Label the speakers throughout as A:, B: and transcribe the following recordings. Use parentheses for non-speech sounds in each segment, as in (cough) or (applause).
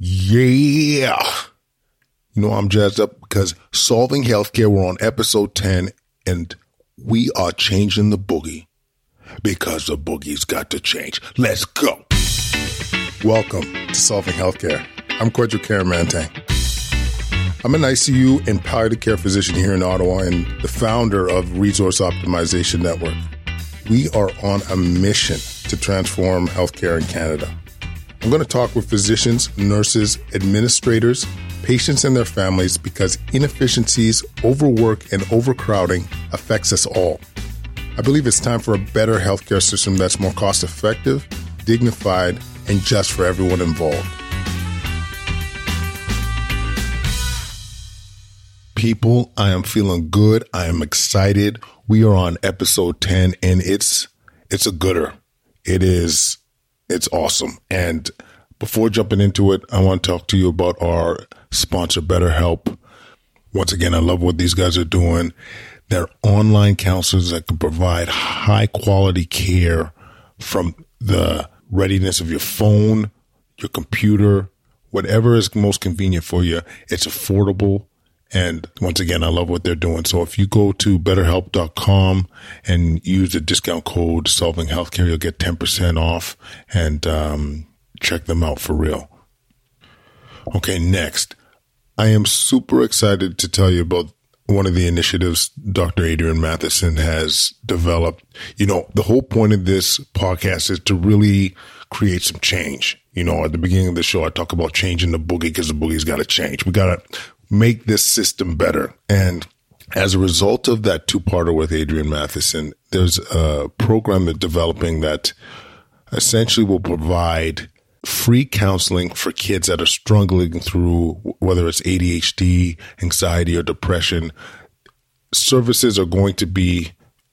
A: Yeah. You know, I'm jazzed up because Solving Healthcare, we're on episode 10 and we are changing the boogie because the boogie's got to change. Let's go. Welcome to Solving Healthcare. I'm Kwadwo Kyeremanteng. I'm an ICU and palliative care physician here in Ottawa and the founder of Resource Optimization Network. We are on a mission to transform healthcare in Canada. I'm going to talk with physicians, nurses, administrators, patients, and their families because inefficiencies, overwork, and overcrowding affects us all. I believe it's time for a better healthcare system that's more cost effective, dignified, and just for everyone involved. People, I am feeling good. I am excited. We are on episode 10 and it's it's a gooder. It is it's awesome. And before jumping into it, I want to talk to you about our sponsor, BetterHelp. Once again, I love what these guys are doing. They're online counselors that can provide high quality care from the readiness of your phone, your computer, whatever is most convenient for you. It's affordable. And once again, I love what they're doing. So if you go to betterhelp.com and use the discount code solving healthcare, you'll get 10% off and, um, check them out for real. Okay. Next, I am super excited to tell you about one of the initiatives Dr. Adrian Matheson has developed. You know, the whole point of this podcast is to really create some change. You know, at the beginning of the show, I talk about changing the boogie because the boogie's got to change. We got to make this system better. And as a result of that two parter with Adrian Matheson, there's a program that's developing that essentially will provide free counseling for kids that are struggling through whether it's ADHD, anxiety, or depression. Services are going to be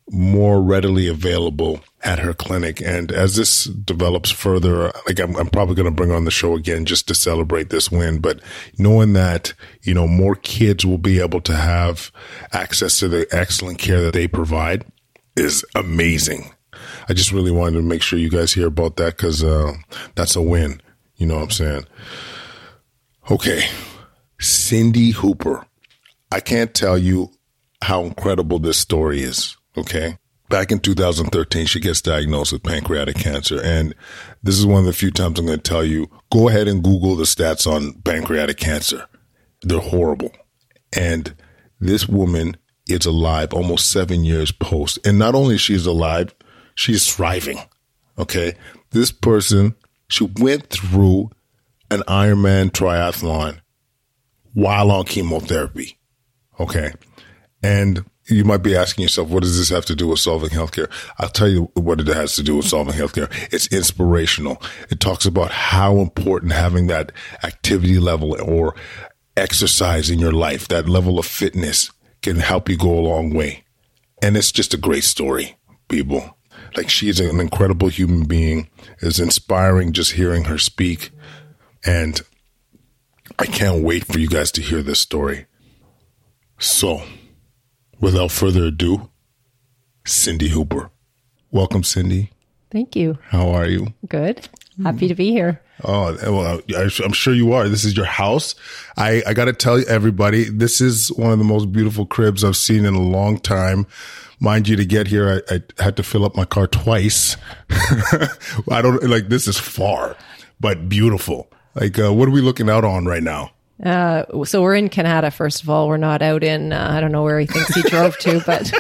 A: more readily available at her clinic. And as this develops further, like I'm, I'm probably going to bring on the show again just to celebrate this win, but knowing that, you know, more kids will be able to have access to the excellent care that they provide is amazing. I just really wanted to make sure you guys hear about that because uh, that's a win. You know what I'm saying? Okay. Sindy Hooper. I can't tell you how incredible this story is. Okay. Back in 2013, she gets diagnosed with pancreatic cancer. And this is one of the few times I'm going to tell you go ahead and Google the stats on pancreatic cancer. They're horrible. And this woman is alive almost seven years post. And not only she's alive, she's thriving. Okay. This person, she went through an Ironman triathlon while on chemotherapy. Okay. And you might be asking yourself, what does this have to do with solving healthcare? I'll tell you what it has to do with solving healthcare. It's inspirational. It talks about how important having that activity level or exercise in your life, that level of fitness can help you go a long way. And it's just a great story, people. Like she's an incredible human being. It's inspiring just hearing her speak. And I can't wait for you guys to hear this story. So, without further ado, Sindy Hooper. Welcome, Sindy.
B: Thank you.
A: How are you?
B: Good. Happy to be here.
A: Oh, well, I'm sure you are. This is your house. I, I got to tell everybody, this is one of the most beautiful cribs I've seen in a long time. Mind you, to get here, I, I had to fill up my car twice. (laughs) I don't like this is far, but beautiful. Like, uh, what are we looking out on right now?
B: Uh, so we're in Canada. First of all, we're not out in uh, I don't know where he thinks he (laughs) drove to, but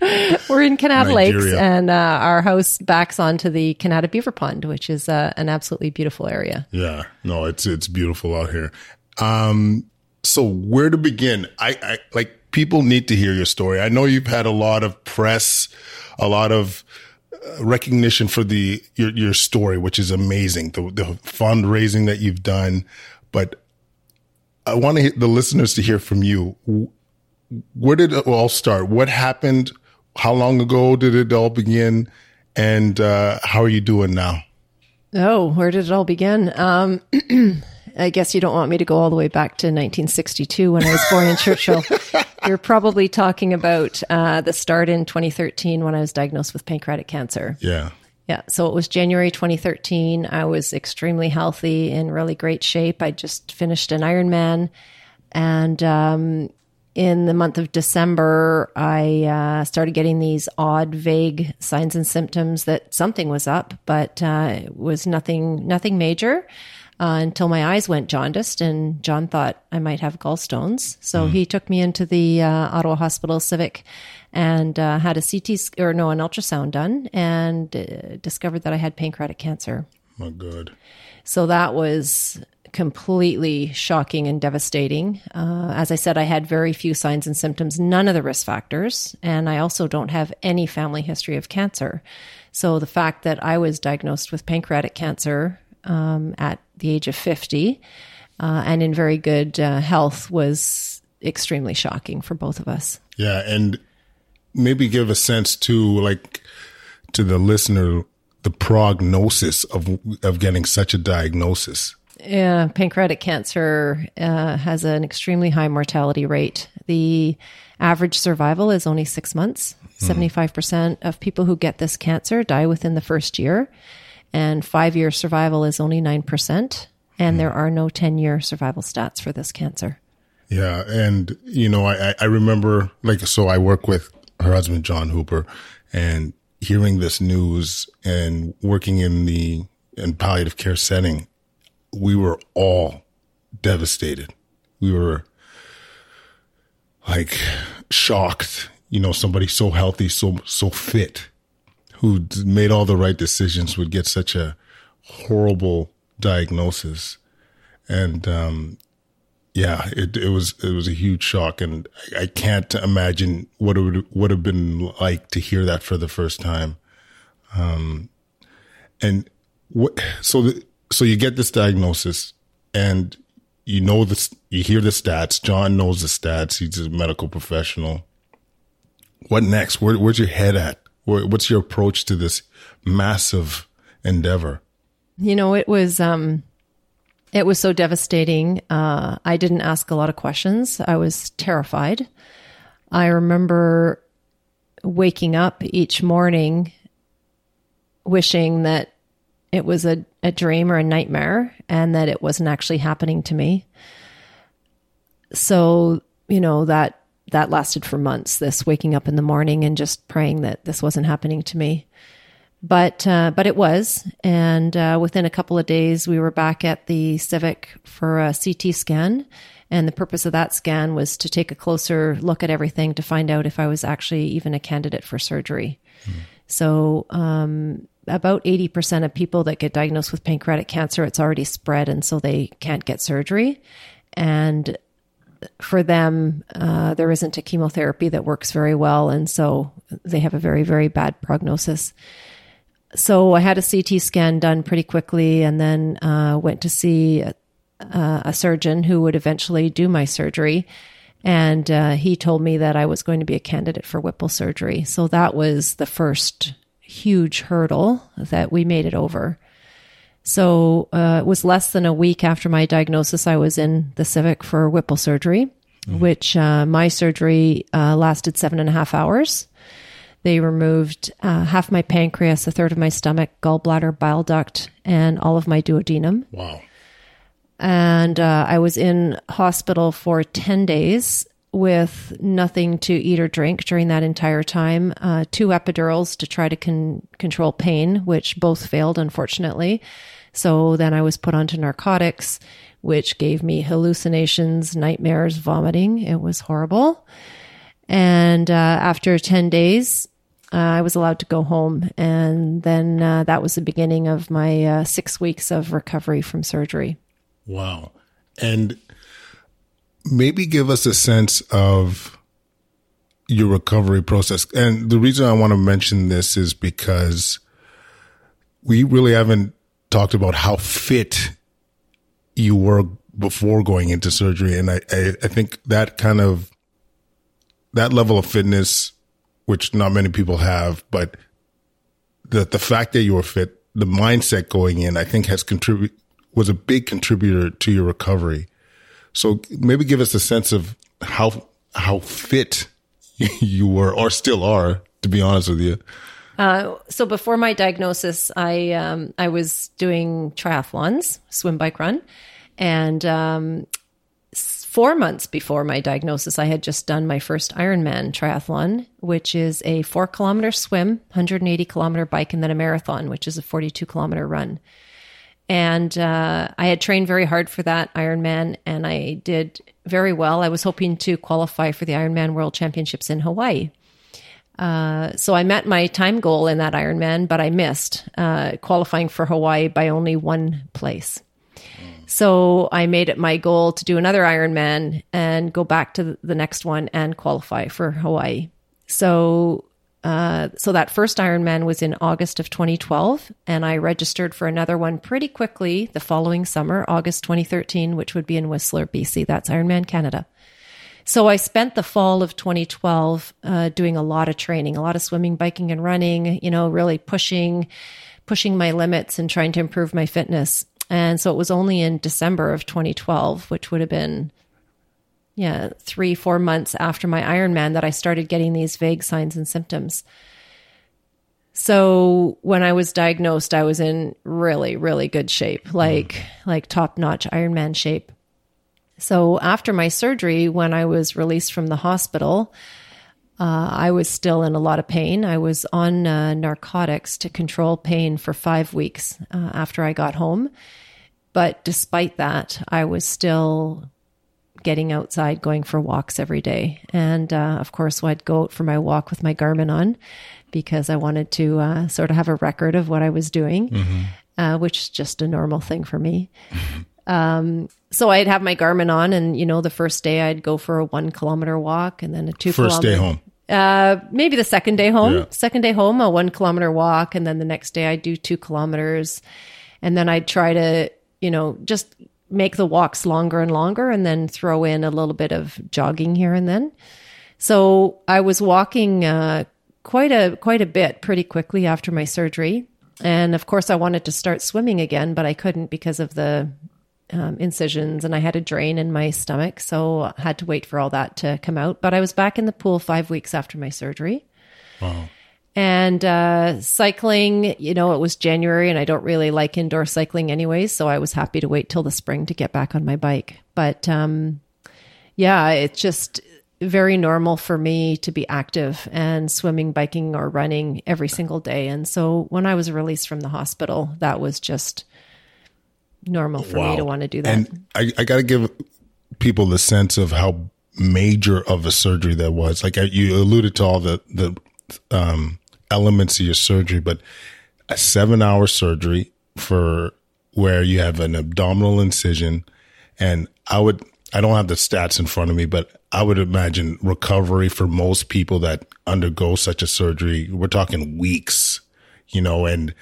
B: (laughs) we're in Canada
A: Nigeria.
B: Lakes, and uh, our house backs onto the Kanata Beaver Pond, which is uh, an absolutely beautiful area.
A: Yeah, no, it's it's beautiful out here. Um, so where to begin? I, I like people need to hear your story. I know you've had a lot of press, a lot of uh, recognition for the your your story, which is amazing. The the fundraising that you've done, but I want to the listeners to hear from you. Where did it all start? What happened? How long ago did it all begin? And uh, how are you doing now?
B: Oh, where did it all begin? Um, (clears throat) I guess you don't want me to go all the way back to 1962 when I was born in Churchill. (laughs) You're probably talking about uh, the start in 2013 when I was diagnosed with pancreatic cancer.
A: Yeah.
B: Yeah. So it was January 2013. I was extremely healthy, in really great shape. I just finished an Ironman. And um, in the month of December, I uh, started getting these odd, vague signs and symptoms that something was up, but uh, it was nothing, nothing major. Uh, until my eyes went jaundiced, and John thought I might have gallstones. So he took me into the uh, Ottawa Hospital Civic and uh, had a CT sc- or no, an ultrasound done, and uh, discovered that I had pancreatic cancer.
A: My God.
B: So that was completely shocking and devastating. Uh, as I said, I had very few signs and symptoms, none of the risk factors, and I also don't have any family history of cancer. So the fact that I was diagnosed with pancreatic cancer um, at the age of 50 uh, and in very good uh, health was extremely shocking for both of us.
A: Yeah, and maybe give a sense to like to the listener the prognosis of of getting such a diagnosis.
B: Yeah, pancreatic cancer uh, has an extremely high mortality rate. The average survival is only six months. 75% of people who get this cancer die within the first year, and five year survival is only 9%. And there are no 10 year survival stats for this cancer.
A: Yeah, and you know, I I remember like so I work with her husband John Hooper, and hearing this news and working in the in palliative care setting, we were all devastated. We were like shocked. You know, somebody so healthy, so so fit, who made all the right decisions would get such a horrible diagnosis, and um, yeah, it it was it was a huge shock, and I, can't imagine what it would would have been like to hear that for the first time. Um, and what so the, so you get this diagnosis, and you know this, you hear the stats. John knows the stats. He's a medical professional. What next? Where, where's your head at? Where, what's your approach to this massive endeavor?
B: You know, it was um it was so devastating. Uh I didn't ask a lot of questions. I was terrified. I remember waking up each morning wishing that it was a, a dream or a nightmare and that it wasn't actually happening to me. So, you know, that that lasted for months, this waking up in the morning and just praying that this wasn't happening to me but uh, but it was, and uh, within a couple of days, we were back at the Civic for a CT scan, and the purpose of that scan was to take a closer look at everything to find out if I was actually even a candidate for surgery. So. Um, about 80% of people that get diagnosed with pancreatic cancer, it's already spread, and so they can't get surgery. And for them, uh, there isn't a chemotherapy that works very well, and so they have a very, very bad prognosis so I had a CT scan done pretty quickly and then uh, went to see a, a, surgeon who would eventually do my surgery. And uh, he told me that I was going to be a candidate for Whipple surgery. So that was the first huge hurdle that we made it over. So uh, it was less than a week after my diagnosis, I was in the Civic for Whipple surgery, mm-hmm. which uh, my surgery uh, lasted seven and a half hours. They removed uh, half my pancreas, a third of my stomach, gallbladder, bile duct, and all of my duodenum.
A: Wow.
B: And uh, I was in hospital for 10 days with nothing to eat or drink during that entire time. Uh, two epidurals to try to con- control pain, which both failed, unfortunately. So then I was put onto narcotics, which gave me hallucinations, nightmares, vomiting. It was horrible. And uh, after 10 days, uh, I was allowed to go home. And then uh, that was the beginning of my uh, six weeks of recovery from surgery.
A: Wow. And maybe give us a sense of your recovery process. And the reason I want to mention this is because we really haven't talked about how fit you were before going into surgery. And I, I, I think that kind of, that level of fitness which not many people have, but the the fact that you were fit, the mindset going in, I think has contribute was a big contributor to your recovery. So maybe give us a sense of how how fit (laughs) you were or still are, to be honest with you.
B: Uh, so before my diagnosis, I um, I was doing triathlons, swim, bike, run, and um, four months before my diagnosis, I had just done my first Ironman triathlon, which is a four kilometer swim, 180 kilometer bike, and then a marathon, which is a 42 kilometer run. And uh, I had trained very hard for that Ironman, and I did very well. I was hoping to qualify for the Ironman World Championships in Hawaii. Uh, so I met my time goal in that Ironman, but I missed uh, qualifying for Hawaii by only one place. So I made it my goal to do another Ironman and go back to the next one and qualify for Hawaii. So, uh, so that first Ironman was in August of 2012, and I registered for another one pretty quickly the following summer, August 2013, which would be in Whistler, BC. That's Ironman Canada. So I spent the fall of 2012 uh, doing a lot of training, a lot of swimming, biking, and running. You know, really pushing, pushing my limits and trying to improve my fitness. And so it was only in December of 2012, which would have been, yeah, three, four months after my Ironman that I started getting these vague signs and symptoms. So when I was diagnosed, I was in really, really good shape, like, mm. like top notch Ironman shape. So after my surgery, when I was released from the hospital, uh, I was still in a lot of pain. I was on uh, narcotics to control pain for five weeks uh, after I got home. But despite that, I was still getting outside, going for walks every day. And uh, of course, I'd go out for my walk with my Garmin on because I wanted to uh, sort of have a record of what I was doing, mm-hmm. Uh, which is just a normal thing for me. (laughs) Um, so I'd have my Garmin on, and you know, the first day I'd go for a one kilometer walk, and then a two.
A: First
B: kilometer,
A: day home.
B: Uh, maybe the second day home. Yeah. Second day home, a one kilometer walk, and then the next day I'd do two kilometers, and then I'd try to, you know, just make the walks longer and longer, and then throw in a little bit of jogging here and then. So I was walking uh, quite a quite a bit pretty quickly after my surgery, and of course I wanted to start swimming again, but I couldn't because of the um, incisions and I had a drain in my stomach. So I had to wait for all that to come out. But I was back in the pool five weeks after my surgery. Wow. And uh, cycling, you know, it was January and I don't really like indoor cycling anyways. So I was happy to wait till the spring to get back on my bike. But um, yeah, it's just very normal for me to be active and swimming, biking, or running every single day. And so when I was released from the hospital, that was just normal for wow. me to want to do that.
A: And I, I got to give people the sense of how major of a surgery that was. Like you alluded to all the the um, elements of your surgery, but a seven hour surgery for where you have an abdominal incision, and I would I don't have the stats in front of me, but I would imagine recovery for most people that undergo such a surgery, we're talking weeks, you know, and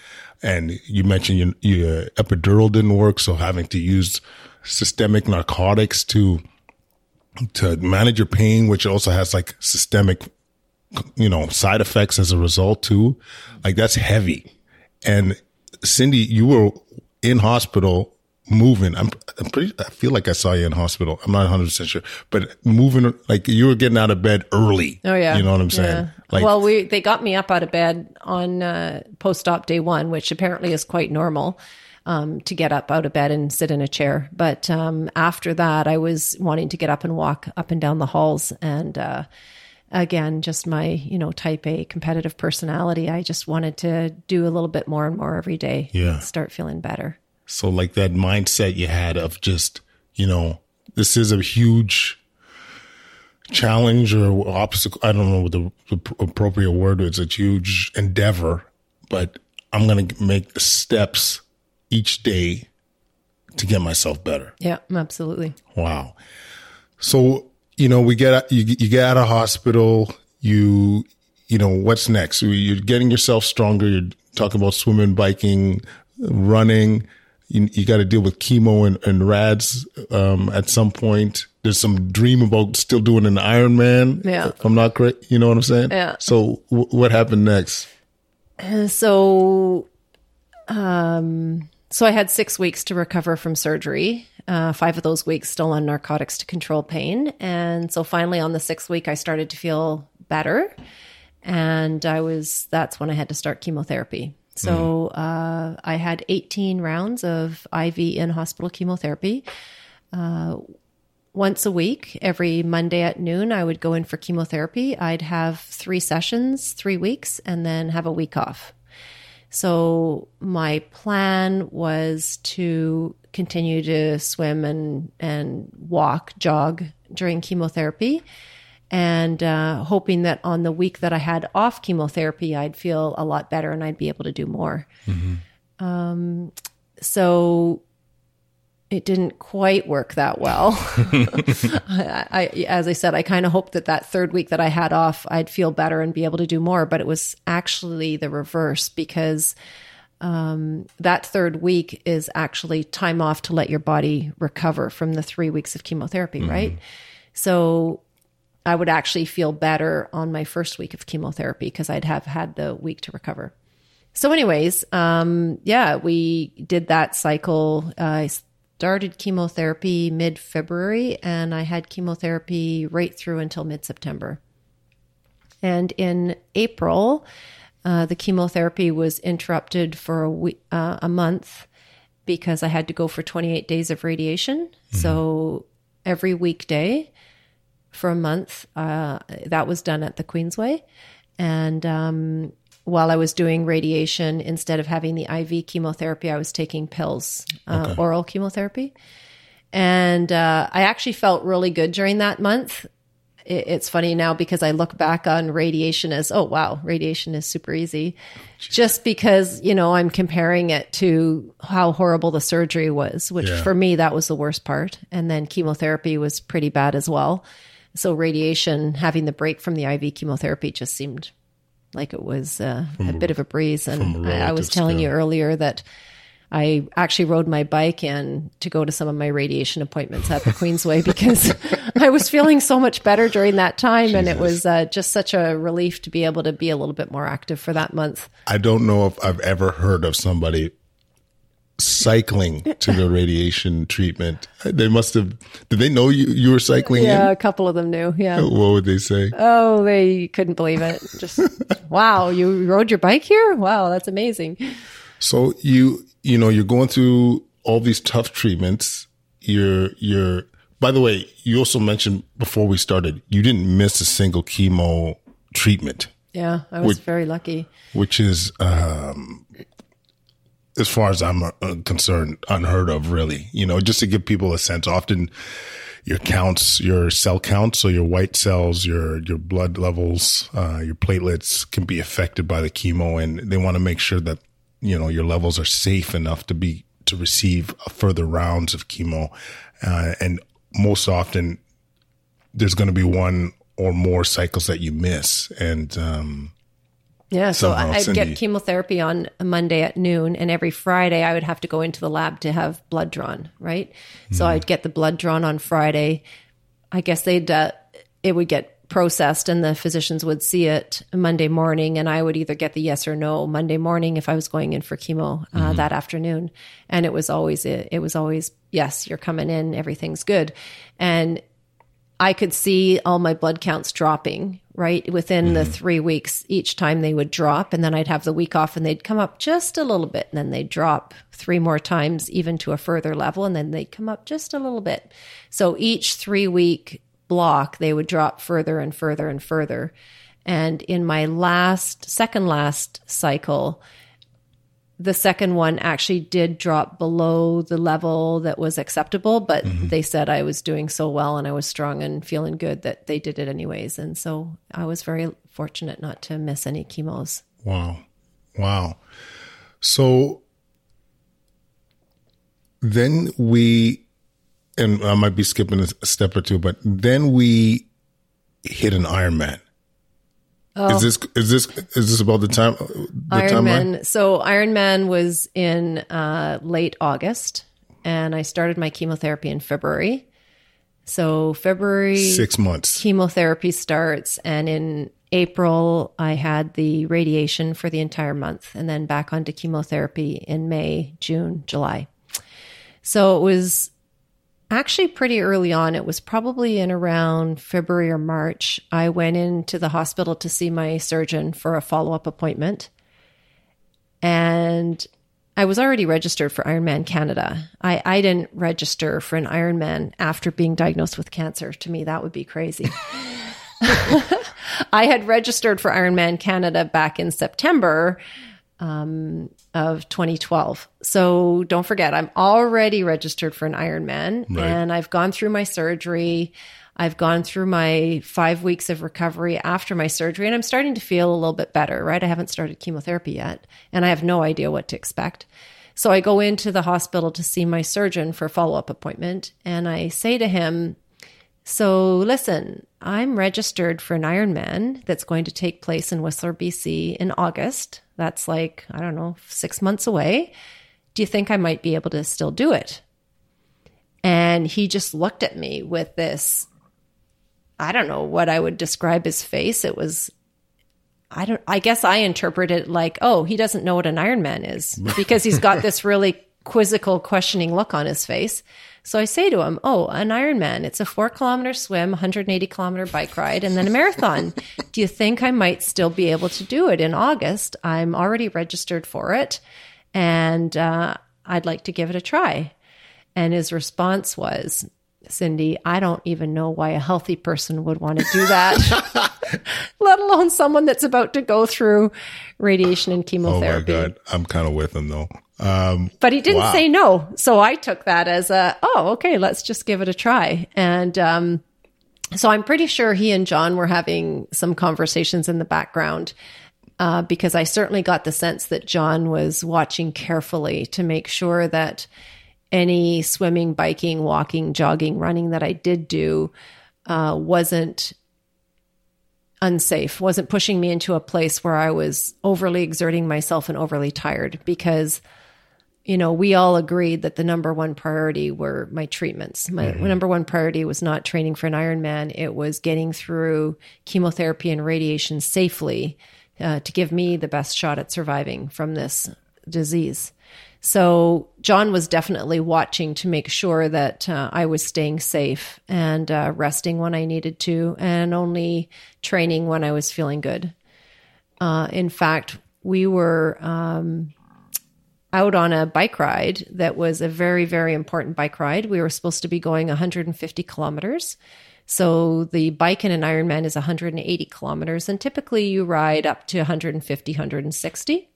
A: and you mentioned your, your epidural didn't work, so having to use systemic narcotics to to manage your pain, which also has like systemic, you know, side effects as a result too. Like that's heavy. And Sindy, you were in hospital moving. I'm, I'm pretty, I feel like I saw you in hospital. I'm not 100% sure, but moving, like you were getting out of bed early.
B: Oh, yeah.
A: You know what I'm saying?
B: Yeah. Like, well, we, they got me up out of bed on uh, post op day one, which apparently is quite normal. Um, to get up out of bed and sit in a chair. But um, after that, I was wanting to get up and walk up and down the halls. And uh, again, just my, you know, type A competitive personality. I just wanted to do a little bit more and more every day.
A: Yeah.
B: start feeling better.
A: So like that mindset you had of just, you know, this is a huge challenge or obstacle. I don't know what the, the appropriate word is. It's a huge endeavor, but I'm going to make the steps each day to get myself better.
B: Yeah, absolutely.
A: Wow. So, you know, we get, you, you get out of hospital, you, you know, what's next? You're getting yourself stronger. You're talking about swimming, biking, running you, you got to deal with chemo and, and rads um, at some point. There's some dream about still doing an Ironman.
B: Yeah,
A: if I'm not correct. You know what I'm saying?
B: Yeah.
A: So w- what happened next?
B: So, um, so I had six weeks to recover from surgery. Uh, five of those weeks still on narcotics to control pain, and so finally on the sixth week, I started to feel better and I was that's when I had to start chemotherapy. So uh, I had 18 rounds of IV in hospital chemotherapy. Uh, once a week, every Monday at noon, I would go in for chemotherapy. I'd have three sessions, three weeks, and then have a week off. So my plan was to continue to swim and and walk, jog during chemotherapy, and uh, hoping that on the week that I had off chemotherapy, I'd feel a lot better and I'd be able to do more. Um, so it didn't quite work that well. (laughs) (laughs) I, I, as I said, I kind of hoped that that third week that I had off, I'd feel better and be able to do more. But it was actually the reverse because um, that third week is actually time off to let your body recover from the three weeks of chemotherapy, right? So I would actually feel better on my first week of chemotherapy because I'd have had the week to recover. So, anyways, um, yeah, we did that cycle. Uh, started chemotherapy mid February and I had chemotherapy right through until mid September. And in April, uh, the chemotherapy was interrupted for a, week, uh, a month because I had to go for 28 days of radiation. So every weekday for a month, uh, that was done at the Queensway. And um, while I was doing radiation, instead of having the IV chemotherapy, I was taking pills, uh, oral chemotherapy. And uh, I actually felt really good during that month. It, it's funny now because I look back on radiation as, oh, wow, radiation is super easy. Just because, you know, I'm comparing it to how horrible the surgery was, which
A: Yeah.
B: for me, that was the worst part. And then chemotherapy was pretty bad as well. So radiation, having the break from the IV chemotherapy just seemed like it was uh, a bit of a breeze. And I, I was telling you earlier that I actually rode my bike in to go to some of my radiation appointments at the (laughs) Queensway because I was feeling so much better during that time. And it was uh, just such a relief to be able to be a little bit more active for that month.
A: I don't know if I've ever heard of somebody cycling to the (laughs) radiation treatment. They must have. Did they know you you were cycling
B: Yeah,
A: in?
B: a couple of them knew. Yeah.
A: What would they say?
B: Oh, they couldn't believe it. Just, (laughs) wow, you rode your bike here? Wow, that's amazing.
A: So you you know you're going through all these tough treatments. You're you're. By the way, you also mentioned before we started you didn't miss a single chemo treatment,
B: Yeah, I was very lucky.
A: which is, um, as far as I'm uh, concerned, unheard of. Really, you know, just to give people a sense. Often, your counts, your cell counts, so your white cells, your your blood levels, uh, your platelets can be affected by the chemo, and they want to make sure that you know your levels are safe enough to be to receive further rounds of chemo, uh, and most often there's going to be one or more cycles that you miss, and um,
B: Yeah, so
A: Somehow,
B: I- I'd
A: Sindy.
B: get chemotherapy on a Monday at noon, and every Friday I would have to go into the lab to have blood drawn, right? So I'd get the blood drawn on Friday. I guess they'd, uh, it would get processed, and the physicians would see it Monday morning, and I would either get the yes or no Monday morning if I was going in for chemo uh, that afternoon. And it was always, it, it was always, yes, you're coming in, everything's good. And I could see all my blood counts dropping right within the mm-hmm. three weeks. Each time they would drop, and then I'd have the week off, and they'd come up just a little bit, and then they'd drop three more times, even to a further level, and then they'd come up just a little bit. So each three week block, they would drop further and further and further. And in my last, second last cycle, the second one actually did drop below the level that was acceptable, but mm-hmm. they said I was doing so well and I was strong and feeling good that they did it anyways. And so I was very fortunate not to miss any chemos.
A: Wow. Wow. So then we, and I might be skipping a step or two, but then we hit an Ironman. Is this is this is this about the time the timeline?
B: Ironman. So Ironman was in uh, late August, and I started my chemotherapy in February. So February
A: Six months.
B: chemotherapy starts, and in April I had the radiation for the entire month, and then back onto chemotherapy in May, June, July. So it was actually pretty early on. It was probably in around February or March. I went into the hospital to see my surgeon for a follow up appointment. And I was already registered for Ironman Canada. I, I didn't register for an Ironman after being diagnosed with cancer. To me, that would be crazy. (laughs) (laughs) I had registered for Ironman Canada back in September um, of 2012. So don't forget, I'm already registered for an Ironman
A: Right.
B: and I've gone through my surgery. I've gone through my five weeks of recovery after my surgery, and I'm starting to feel a little bit better, right? I haven't started chemotherapy yet, and I have no idea what to expect. So I go into the hospital to see my surgeon for a follow up appointment, and I say to him, so listen, I'm registered for an Ironman that's going to take place in Whistler, BC in August. That's like, I don't know, six months away. Do you think I might be able to still do it? And he just looked at me with this, I don't know what I would describe his face. It was, I don't, I guess I interpret it like, oh, he doesn't know what an Ironman is (laughs) because he's got this really quizzical, questioning look on his face. So I say to him, Oh, an Ironman. It's a four kilometer swim, 180 kilometer bike ride, and then a marathon. do you think I might still be able to do it in August? I'm already registered for it, and uh, I'd like to give it a try. And his response was, Sindy, I don't even know why a healthy person would want to do that, (laughs) let alone someone that's about to go through radiation and chemotherapy.
A: Oh my god, I'm kind of with him though. Um,
B: But he didn't
A: Wow.
B: say no. So I took that as a, oh, okay, let's just give it a try. And um, so I'm pretty sure he and John were having some conversations in the background uh, because I certainly got the sense that John was watching carefully to make sure that any swimming, biking, walking, jogging, running that I did do uh, wasn't unsafe, wasn't pushing me into a place where I was overly exerting myself and overly tired because you know, we all agreed that the number one priority were my treatments. My number one priority was not training for an Ironman. It was getting through chemotherapy and radiation safely uh, to give me the best shot at surviving from this disease. So John was definitely watching to make sure that uh, I was staying safe and uh, resting when I needed to, and only training when I was feeling good. Uh, in fact, we were um, out on a bike ride that was a very, very important bike ride. We were supposed to be going 150 kilometers. So the bike in an Ironman is 180 kilometers, and typically you ride up to 150, 160.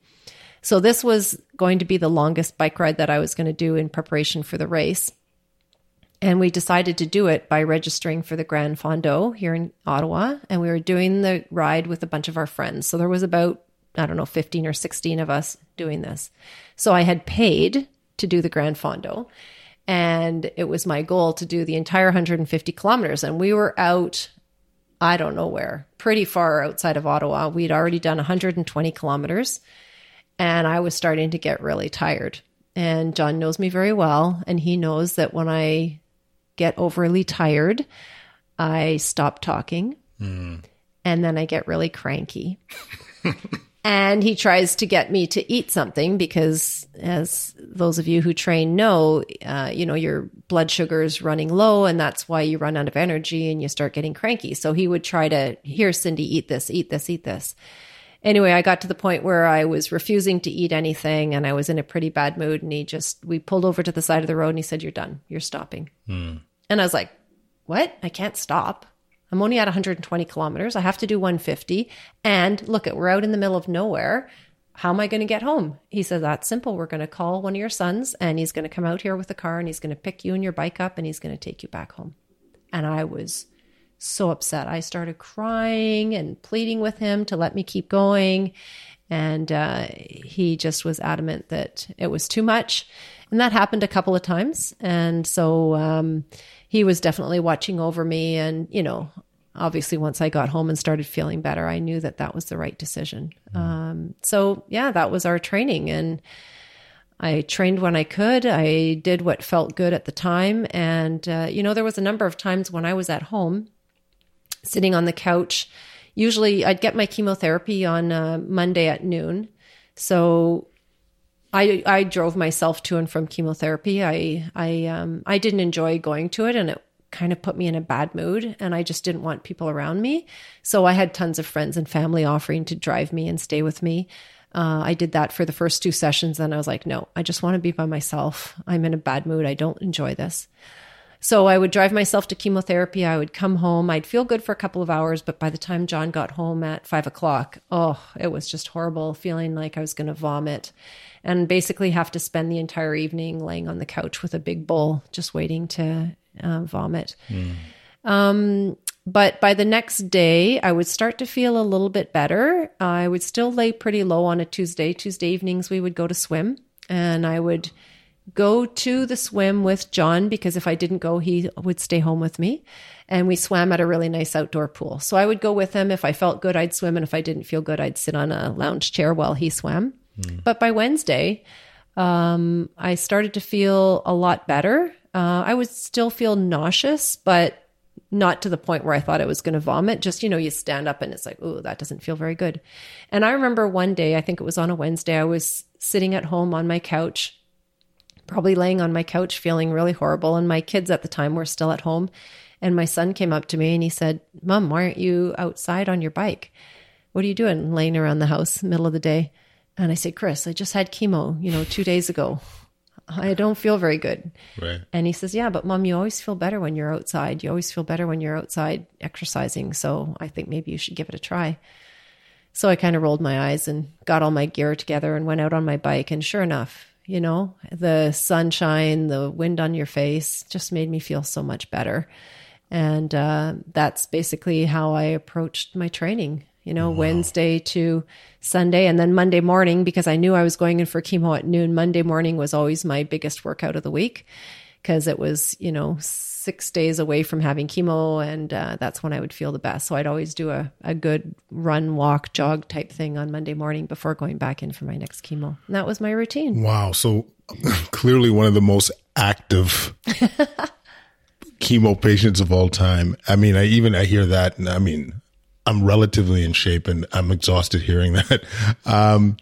B: So this was going to be the longest bike ride that I was going to do in preparation for the race. And we decided to do it by registering for the Gran Fondo here in Ottawa. And we were doing the ride with a bunch of our friends. So there was about, I don't know, 15 or 16 of us doing this. So I had paid to do the Gran Fondo. And it was my goal to do the entire 150 kilometers. And we were out, I don't know where, pretty far outside of Ottawa. We'd already done 120 kilometers. And I was starting to get really tired. And John knows me very well. And he knows that when I get overly tired, I stop talking. Hmm. And then I get really cranky. (laughs) and he tries to get me to eat something because, as those of you who train know, uh, you know, your blood sugar is running low, and that's why you run out of energy and you start getting cranky. So he would try to, here, Sindy, eat this, eat this, eat this. Anyway, I got to the point where I was refusing to eat anything and I was in a pretty bad mood. And he just, we pulled over to the side of the road and he said, You're done. You're stopping. And I was like, What? I can't stop. I'm only at 120 kilometers. I have to do 150. And look, at we're out in the middle of nowhere. How am I going to get home? He says, That's simple. We're going to call one of your sons and he's going to come out here with a car and he's going to pick you and your bike up and he's going to take you back home. And I was so upset. I started crying and pleading with him to let me keep going. And uh, he just was adamant that it was too much. And that happened a couple of times. And so um, he was definitely watching over me. And, you know, obviously, once I got home and started feeling better, I knew that that was the right decision. Um, so, yeah, that was our training. And I trained when I could. I did what felt good at the time. And, uh, you know, there was a number of times when I was at home sitting on the couch. Usually I'd get my chemotherapy on uh, Monday at noon. So I I drove myself to and from chemotherapy. I I um I didn't enjoy going to it and it kind of put me in a bad mood and I just didn't want people around me. So I had tons of friends and family offering to drive me and stay with me. Uh, I did that for the first two sessions. Then I was like, no, I just want to be by myself. I'm in a bad mood. I don't enjoy this. So I would drive myself to chemotherapy. I would come home. I'd feel good for a couple of hours, but by the time John got home at five o'clock, oh, it was just horrible, feeling like I was going to vomit and basically have to spend the entire evening laying on the couch with a big bowl, just waiting to uh, vomit. Mm. Um, but by the next day, I would start to feel a little bit better. I would still lay pretty low on a Tuesday. Tuesday evenings, we would go to swim, and I would go to the swim with John because if I didn't go, he would stay home with me. And we swam at a really nice outdoor pool. So I would go with him. If I felt good, I'd swim. And if I didn't feel good, I'd sit on a lounge chair while he swam. Mm. But by Wednesday, um, I started to feel a lot better. Uh, I would still feel nauseous, but not to the point where I thought I was going to vomit. Just, you know, you stand up and it's like, oh, that doesn't feel very good. And I remember one day, I think it was on a Wednesday, I was sitting at home on my couch, probably laying on my couch, feeling really horrible. And my kids at the time were still at home. And my son came up to me and he said, Mom, why aren't you outside on your bike? What are you doing laying around the house middle of the day? And I said, Chris, I just had chemo, you know, two days ago. I don't feel very good.
A: Right.
B: And he says, Yeah, but mom, you always feel better when you're outside. You always feel better when you're outside exercising. So I think maybe you should give it a try. So I kind of rolled my eyes and got all my gear together and went out on my bike. And sure enough, you know, the sunshine, the wind on your face just made me feel so much better. And uh, that's basically how I approached my training you know, wow. Wednesday to Sunday. And then Monday morning, because I knew I was going in for chemo at noon, Monday morning was always my biggest workout of the week because it was, you know, six days away from having chemo. And uh, that's when I would feel the best. So I'd always do a, a good run, walk, jog type thing on Monday morning before going back in for my next chemo. And that was my routine.
A: Wow. So (laughs) clearly one of the most active. (laughs) chemo patients of all time. I mean, I even I hear that, and I mean, I'm relatively in shape and I'm exhausted hearing that. Um,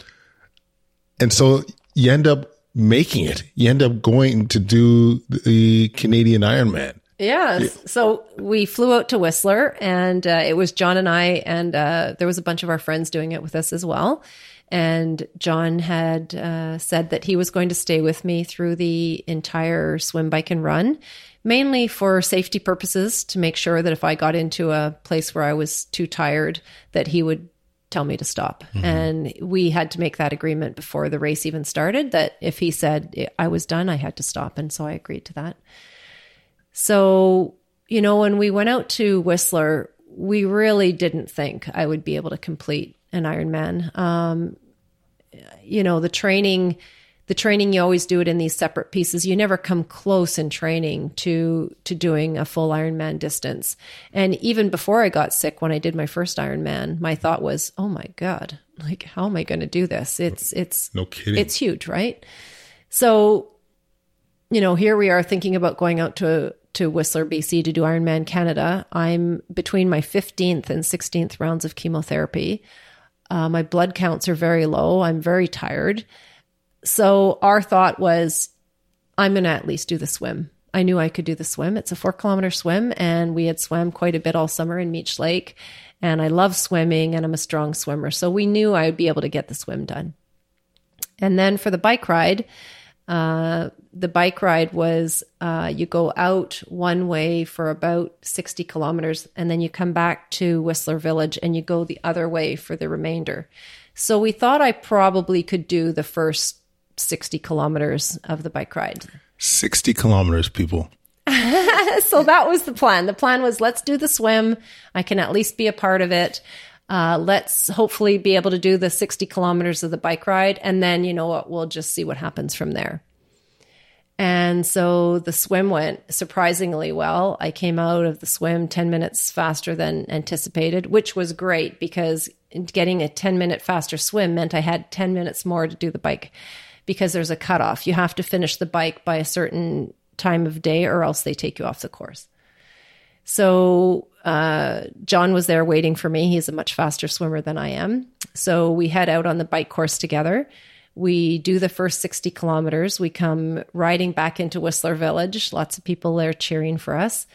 A: and so you end up making it. You end up going to do the Canadian Ironman.
B: Yes. Yeah. So we flew out to Whistler and uh, it was John and I, and uh, there was a bunch of our friends doing it with us as well. And John had uh, said that he was going to stay with me through the entire swim, bike, and run mainly for safety purposes to make sure that if I got into a place where I was too tired, that he would tell me to stop. Mm-hmm. And we had to make that agreement before the race even started that if he said I was done, I had to stop. And so I agreed to that. So, you know, when we went out to Whistler, we really didn't think I would be able to complete an Ironman. Um, you know, the training the training you always do it in these separate pieces you never come close in training to to doing a full ironman distance and even before i got sick when i did my first ironman my thought was oh my god like how am i going to do this it's it's
A: no kidding
B: it's huge right so you know here we are thinking about going out to to Whistler, BC to do Ironman Canada. I'm between my 15th and 16th rounds of chemotherapy. Uh, my blood counts are very low. I'm very tired. So our thought was, I'm going to at least do the swim. I knew I could do the swim. It's a four kilometer swim, and we had swam quite a bit all summer in Meech Lake. And I love swimming, and I'm a strong swimmer. So we knew I would be able to get the swim done. And then for the bike ride, uh, the bike ride was uh, you go out one way for about 60 kilometers, and then you come back to Whistler Village and you go the other way for the remainder. So we thought I probably could do the first 60 kilometers of the bike ride.
A: 60 kilometers, people. (laughs)
B: so that was the plan. The plan was let's do the swim. I can at least be a part of it. Uh, let's hopefully be able to do the 60 kilometers of the bike ride. And then, you know what, we'll just see what happens from there. And so the swim went surprisingly well. I came out of the swim 10 minutes faster than anticipated, which was great because getting a 10 minute faster swim meant I had 10 minutes more to do the bike because there's a cutoff. You have to finish the bike by a certain time of day or else they take you off the course. So uh, John was there waiting for me. He's a much faster swimmer than I am. So we head out on the bike course together. We do the first 60 kilometers. We come riding back into Whistler Village. Lots of people there cheering for us.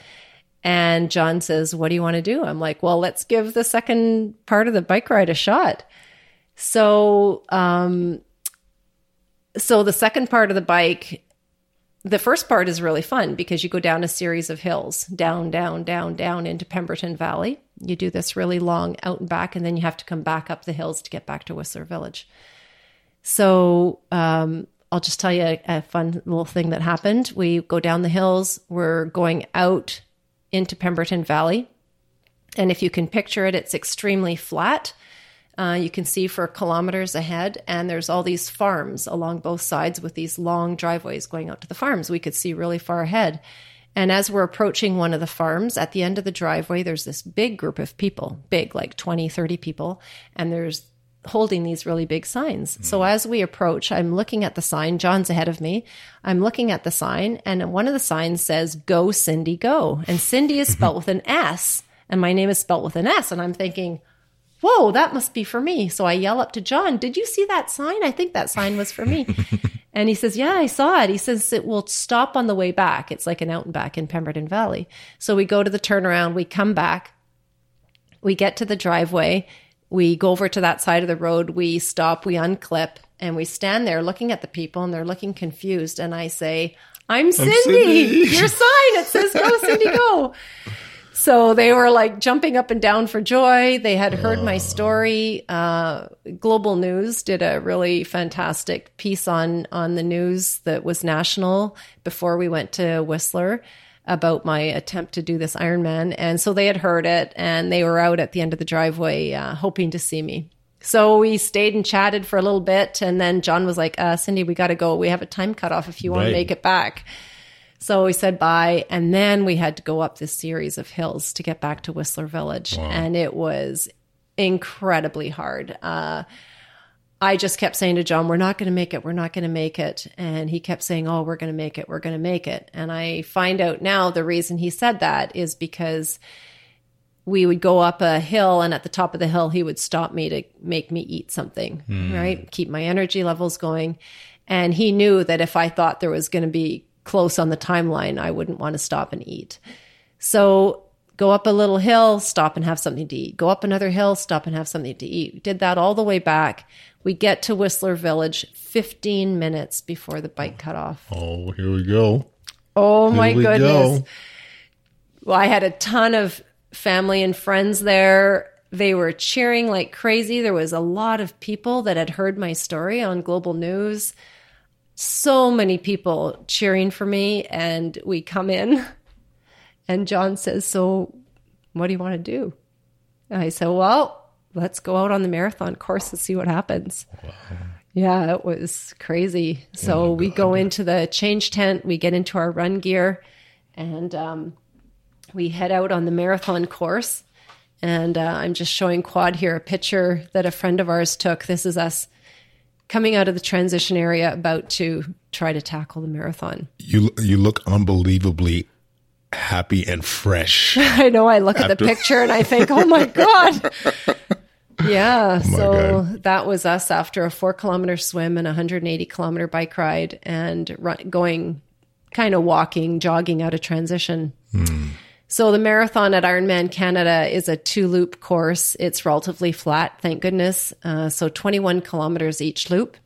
B: And John says, What do you want to do? I'm like, Well, let's give the second part of the bike ride a shot. So, um, so the second part of the bike, the first part is really fun because you go down a series of hills, down, down, down, down into Pemberton Valley. You do this really long out and back, and then you have to come back up the hills to get back to Whistler Village. So um, I'll just tell you a, a fun little thing that happened. We go down the hills, we're going out into Pemberton Valley. And if you can picture it, it's extremely flat. Uh, you can see for kilometers ahead, and there's all these farms along both sides with these long driveways going out to the farms. We could see really far ahead. And as we're approaching one of the farms, at the end of the driveway, there's this big group of people, big, like 20, 30 people, and there's holding these really big signs. Mm. So as we approach, I'm looking at the sign. John's ahead of me. I'm looking at the sign, and one of the signs says, Go, Sindy, go. And Sindy is spelled (laughs) with an S, and my name is spelled with an S. And I'm thinking, whoa, that must be for me. So I yell up to John, did you see that sign? I think that sign was for me. (laughs) and he says, yeah, I saw it. He says, it will stop on the way back. It's like an out and back in Pemberton Valley. So we go to the turnaround, we come back, we get to the driveway, we go over to that side of the road, we stop, we unclip, and we stand there looking at the people and they're looking confused. And I say, I'm Sindy. I'm Sindy. Your sign, it says go, Sindy, go. (laughs) So they were like jumping up and down for joy. They had heard my story. Uh, Global News did a really fantastic piece on on the news that was national before we went to Whistler about my attempt to do this Ironman, and so they had heard it, and they were out at the end of the driveway uh, hoping to see me. So we stayed and chatted for a little bit, and then John was like, uh, "Sindy, we got to go. We have a time cutoff if you want right. to make it back." So we said bye. And then we had to go up this series of hills to get back to Whistler Village. Wow. And it was incredibly hard. Uh, I just kept saying to John, we're not going to make it. We're not going to make it. And he kept saying, oh, we're going to make it. We're going to make it. And I find out now the reason he said that is because we would go up a hill and at the top of the hill, he would stop me to make me eat something, mm. right? Keep my energy levels going. And he knew that if I thought there was going to be close on the timeline, I wouldn't want to stop and eat. So go up a little hill, stop and have something to eat. Go up another hill, stop and have something to eat. Did that all the way back. We get to Whistler Village 15 minutes before the bike cut off.
A: Oh, here we go.
B: Oh here my goodness. Go. Well, I had a ton of family and friends there. They were cheering like crazy. There was a lot of people that had heard my story on Global News so many people cheering for me. And we come in, (laughs) and John says, So, what do you want to do? And I said, Well, let's go out on the marathon course and see what happens. Wow. Yeah, it was crazy. So oh we go into the change tent, we get into our run gear, and um, we head out on the marathon course. And uh, I'm just showing Kwad here a picture that a friend of ours took. This is us coming out of the transition area about to try to tackle the marathon.
A: You you look unbelievably happy and fresh. (laughs)
B: I know. I look after- at the picture and I think, "Oh my (laughs) god." Yeah, oh so god. that was us after a 4 kilometer swim and a 180 kilometer bike ride and run, going kind of walking, jogging out of transition. Hmm. So the marathon at Ironman Canada is a two loop course. It's relatively flat, thank goodness. Uh, so 21 kilometers each loop.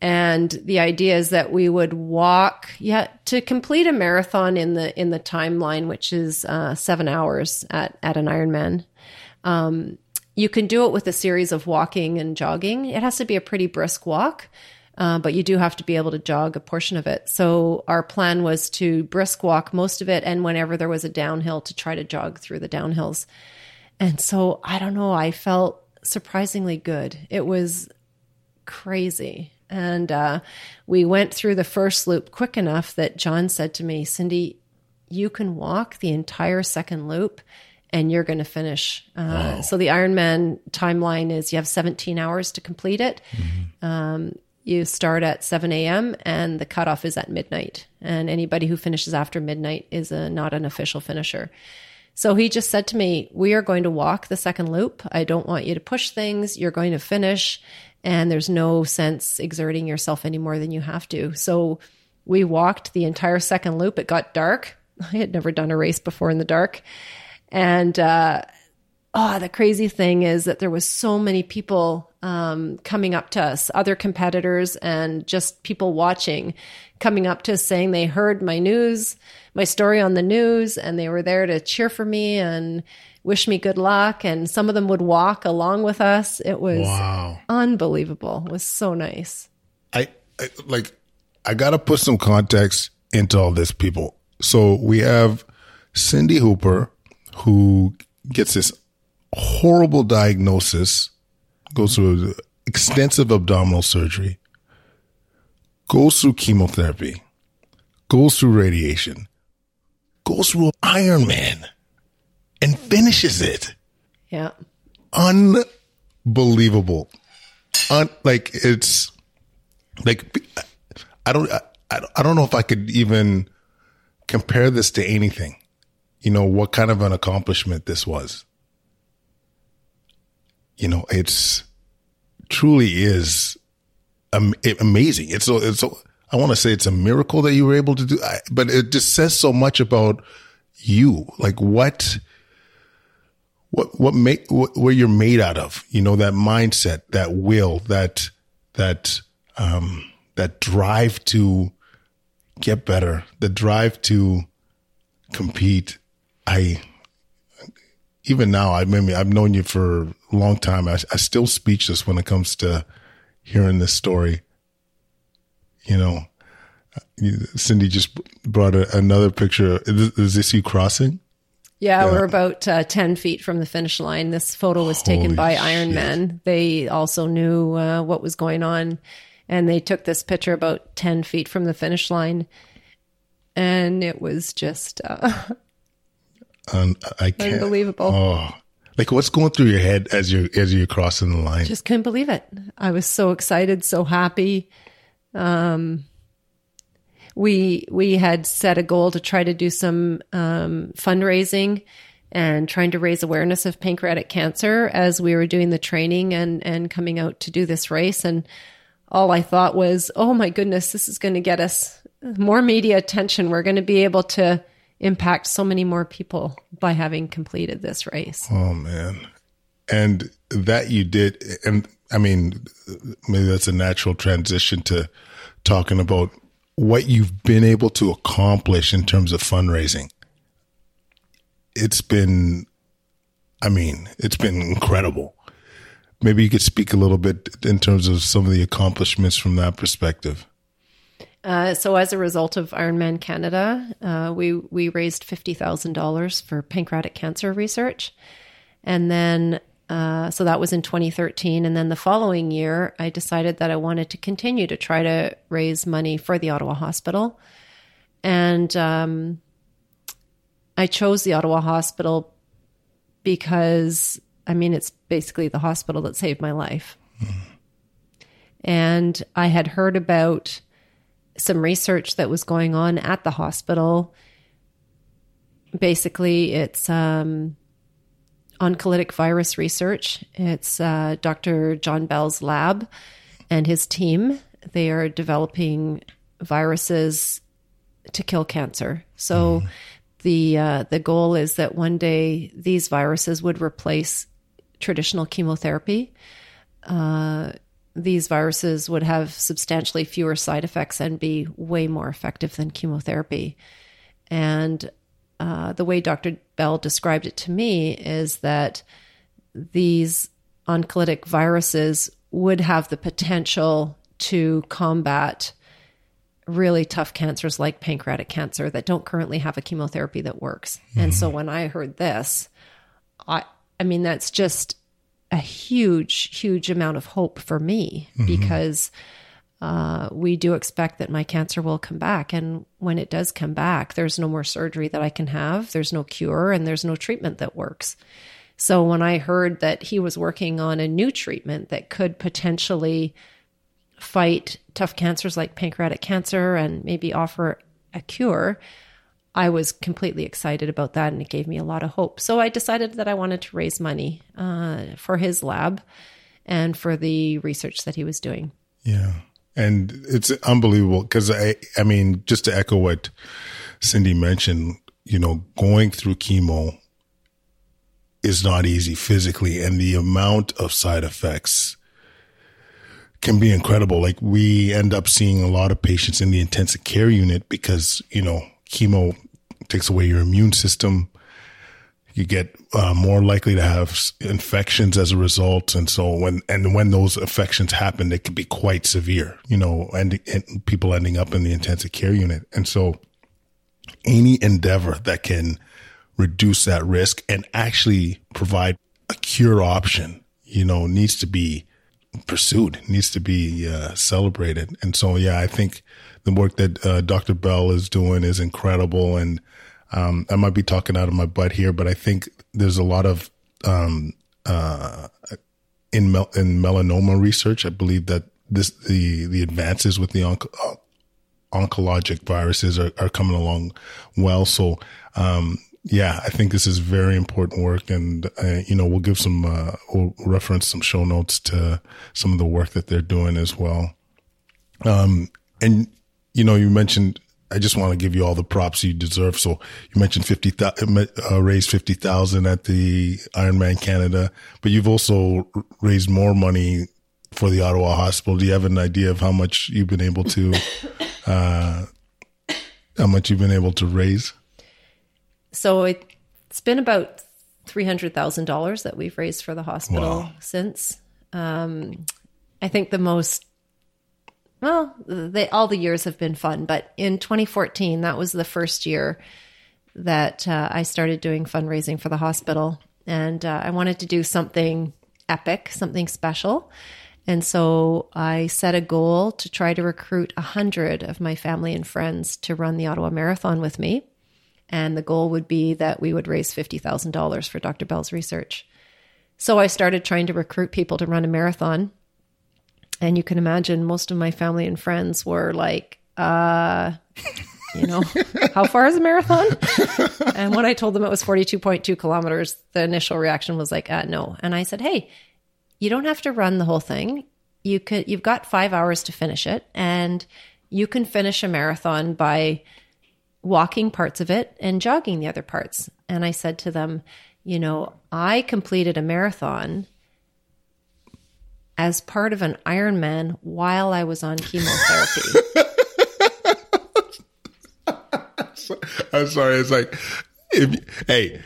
B: And the idea is that we would walk, yeah, to complete a marathon in the in the timeline, which is uh, seven hours at at an Ironman. Um, you can do it with a series of walking and jogging. It has to be a pretty brisk walk. Uh, but you do have to be able to jog a portion of it. So our plan was to brisk walk most of it, and whenever there was a downhill, to try to jog through the downhills. And so I don't know, I felt surprisingly good. It was crazy. And uh, we went through the first loop quick enough that John said to me, Sindy, you can walk the entire second loop and you're going to finish. Uh, wow. So the Ironman timeline is you have 17 hours to complete it. Mm-hmm. Um, you start at 7 a.m. and the cutoff is at midnight. And anybody who finishes after midnight is a, not an official finisher. So he just said to me, We are going to walk the second loop. I don't want you to push things. You're going to finish. and there's no sense exerting yourself any more than you have to. So we walked the entire second loop. It got dark. (laughs) I had never done a race before in the dark. And uh, oh, the crazy thing is that there was so many people um, coming up to us, other competitors, and just people watching, coming up to us saying they heard my news, my story on the news, and they were there to cheer for me and wish me good luck. And some of them would walk along with us. It was
A: Wow.
B: unbelievable. It was so nice.
A: I, I like I got to put some context into all this people. So we have Sindy Hooper who gets this horrible diagnosis, goes through extensive abdominal surgery, goes through chemotherapy, goes through radiation, goes through Iron Man, and finishes it
B: Yeah.
A: unbelievable. Un, like it's like I don't I, I I don't know if I could even compare this to anything. You know what kind of an accomplishment this was. You know, it's truly is am, amazing. It's so it's so I want to say it's a miracle that you were able to do, I, but it just says so much about you. Like what what what make what, what you're made out of you know that mindset that will that that um that drive to get better the drive to compete i even now i mean i've known you for a long time I, I still speechless when it comes to hearing this story you know sindy just brought a, another picture is, is this you crossing
B: Yeah, we're about uh, 10 feet from the finish line. This photo was taken
A: Holy
B: by
A: shit.
B: Ironman. They also knew uh, what was going on, and they took this picture about 10 feet from the finish line. And it was just uh, (laughs)
A: Un- i can't
B: unbelievable.
A: Oh, like what's going through your head as you're as you're crossing the line?
B: Just couldn't believe it. I was so excited, so happy. Um, we we had set a goal to try to do some um, fundraising and trying to raise awareness of pancreatic cancer as we were doing the training and and coming out to do this race and all I thought was oh my goodness this is going to get us more media attention we're going to be able to impact so many more people by having completed this race
A: oh man, and that you did, and I mean, maybe that's a natural transition to talking about what you've been able to accomplish in terms of fundraising. It's been, I mean, it's been incredible. Maybe you could speak a little bit in terms of some of the accomplishments from that perspective.
B: Uh, so as a result of Ironman Canada, uh, we we raised fifty thousand dollars for pancreatic cancer research, and then uh, so that was in 2013. And then the following year, I decided that I wanted to continue to try to raise money for the Ottawa Hospital, and um, I chose the Ottawa Hospital because I mean it's basically the hospital that saved my life, and I had heard about some research that was going on at the hospital. Basically, it's um, oncolytic virus research. It's uh, Dr. John Bell's lab and his team. They are developing viruses to kill cancer. So the uh, the goal is that one day these viruses would replace traditional chemotherapy these viruses would have substantially fewer side effects and be way more effective than chemotherapy. And uh, the way Dr. Bell described it to me is that these oncolytic viruses would have the potential to combat really tough cancers like pancreatic cancer that don't currently have a chemotherapy that works. And so when I heard this, I I mean that's just a huge huge amount of hope for me because uh, we do expect that my cancer will come back. And when it does come back there's no more surgery that I can have. There's no cure and there's no treatment that works. So when I heard that he was working on a new treatment that could potentially fight tough cancers like pancreatic cancer and maybe offer a cure, I was completely excited about that and it gave me a lot of hope. So I decided that I wanted to raise money uh, for his lab and for the research that he was doing.
A: Yeah. And it's unbelievable because I, I mean, just to echo what Sindy mentioned, you know, going through chemo is not easy physically and the amount of side effects can be incredible. Like we end up seeing a lot of patients in the intensive care unit because, you know, chemo takes away your immune system. You get uh, more likely to have infections as a result, and so when and when those infections happen, they can be quite severe. You know, and, and people ending up in the intensive care unit, and so any endeavor that can reduce that risk and actually provide a cure option, you know, needs to be pursued, needs to be uh, celebrated. And so, yeah, I think the work that uh, Dr. Bell is doing is incredible. And um, I might be talking out of my butt here, but I think there's a lot of um, uh, in mel- in melanoma research. I believe that this the the advances with the onc- uh, oncologic viruses are, are coming along well. So um, yeah, I think this is very important work, and uh, you know we'll give some uh, we'll reference some show notes to some of the work that they're doing as well. Um, and you know you mentioned I just want to give you all the props you deserve. So you mentioned fifty uh, raised fifty thousand at the Ironman Canada, but you've also raised more money for the Ottawa Hospital. Do you have an idea of how much you've been able to uh, how much you've been able to raise?
B: So it, it's been about three hundred thousand dollars that we've raised for the hospital
A: Wow.
B: since. Um, I think the most well, they all the years have been fun, but in 2014, that was the first year that uh, I started doing fundraising for the hospital, and uh, I wanted to do something epic, something special. And so I set a goal to try to recruit a hundred of my family and friends to run the Ottawa Marathon with me. And the goal would be that we would raise $50,000 for Dr. Bell's research. So I started trying to recruit people to run a marathon. And you can imagine most of my family and friends were like, uh, you know, (laughs) how far is a marathon? (laughs) and when I told them it was 42.2 kilometers, the initial reaction was like, uh, no. And I said, hey, you don't have to run the whole thing. You could, you've got five hours to finish it, and you can finish a marathon by walking parts of it and jogging the other parts. And I said to them, you know, I completed a marathon as part of an Ironman while I was on chemotherapy. (laughs)
A: I'm sorry. It's like, if hey,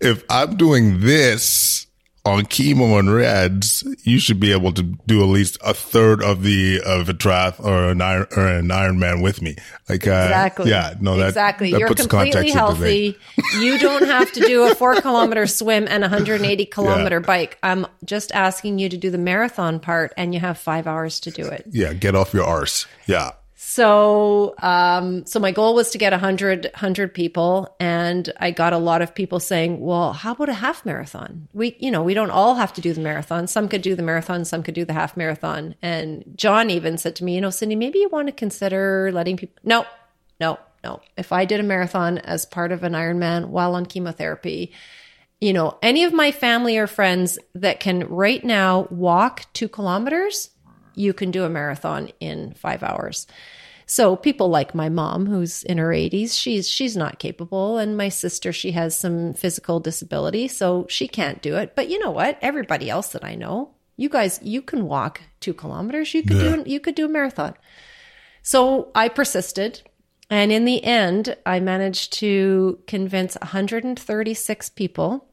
A: if I'm doing this on chemo and reds, you should be able to do at least a third of the of a triath or an iron or an Ironman with me. Like, uh,
B: Exactly.
A: yeah, no, that
B: exactly.
A: that
B: You're
A: puts
B: completely
A: context into things.
B: healthy. you don't have to do a four kilometer swim and a 180 (laughs) kilometer bike. I'm just asking you to do the marathon part, and you have five hours to do it.
A: Yeah, get off your arse. Yeah,
B: So, um, so my goal was to get 100, 100 people, and I got a lot of people saying, "Well, how about a half marathon? We, you know, we don't all have to do the marathon. Some could do the marathon, some could do the half marathon." And John even said to me, "You know, Sindy, maybe you want to consider letting people." No, no, no. If I did a marathon as part of an Ironman while on chemotherapy, you know, any of my family or friends that can right now walk two kilometers, you can do a marathon in five hours. So people like my mom, who's in her 80s, she's she's not capable, and my sister, she has some physical disability, so she can't do it. But you know what? Everybody else that I know, you guys, you can walk two kilometers. You could
A: Yeah.
B: do you could do a marathon. So I persisted. And in the end, I managed to convince 136 people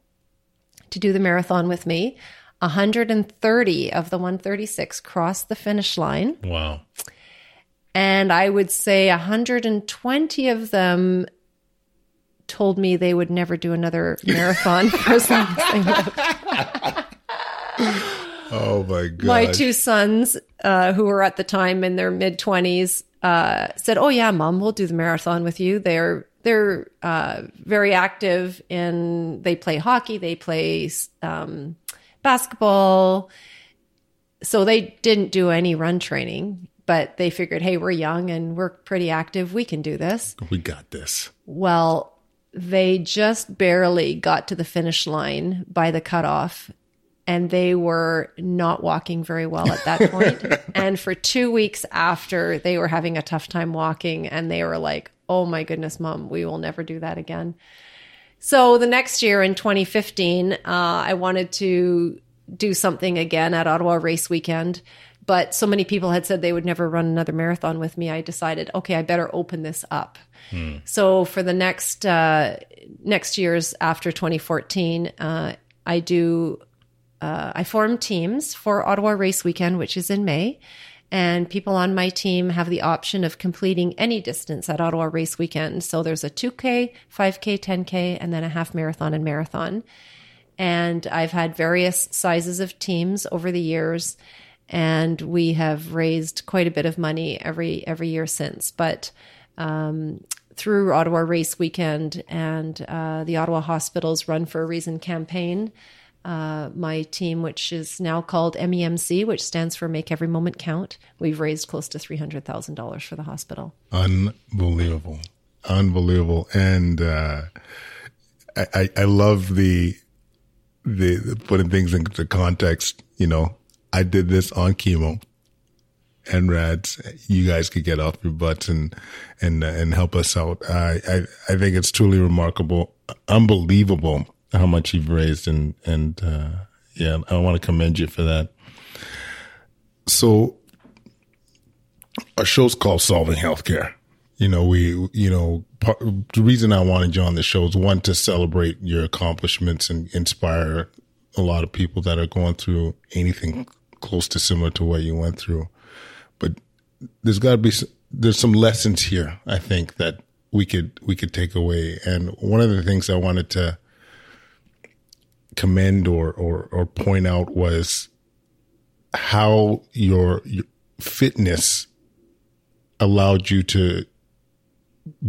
B: to do the marathon with me. 130 of the 136 crossed the finish line.
A: wow.
B: And I would say 120 of them told me they would never do another marathon (laughs) for as long as they live.
A: Oh my god.
B: My two sons, uh, who were at the time in their mid 20s, uh, said, "Oh yeah, mom, we'll do the marathon with you." They're they're uh, very active in. They play hockey. They play um, basketball. So they didn't do any run training, but they figured, "Hey, we're young and we're pretty active. We can do this."
A: we got this.
B: Well, they just barely got to the finish line by the cutoff. and they were not walking very well at that point. (laughs) and for two weeks after, they were having a tough time walking, and they were like, "Oh my goodness, mom, we will never do that again." So the next year in 2015, uh, I wanted to do something again at Ottawa Race Weekend. But so many people had said they would never run another marathon with me. I decided, okay, I better open this up. Hmm. So for the next uh, next years after 2014, uh, I do uh, I form teams for Ottawa Race Weekend, which is in May. And people on my team have the option of completing any distance at Ottawa Race Weekend. So there's a 2K, 5K, 10K, and then a half marathon and marathon. And I've had various sizes of teams over the years, and we have raised quite a bit of money every every year since. But um, through Ottawa Race Weekend and uh, the Ottawa Hospitals Run for a Reason campaign, uh, my team, which is now called MEMC, which stands for Make Every Moment Count. We've raised close to $300,000 for the hospital.
A: Unbelievable. Unbelievable. And uh, I, I love the, the, the putting things into context. You know, I did this on chemo. NRADS, you guys could get off your butts and and uh, and help us out. I, I I think it's truly remarkable, unbelievable how much you've raised and and uh, yeah, I want to commend you for that. So our show's called Solving Healthcare. You know, we you know part, the reason I wanted you on the show is one to celebrate your accomplishments and inspire a lot of people that are going through anything close to similar to what you went through. But there's got to be there's some lessons here I think that we could we could take away. And one of the things I wanted to commend or, or, or point out was how your, your fitness allowed you to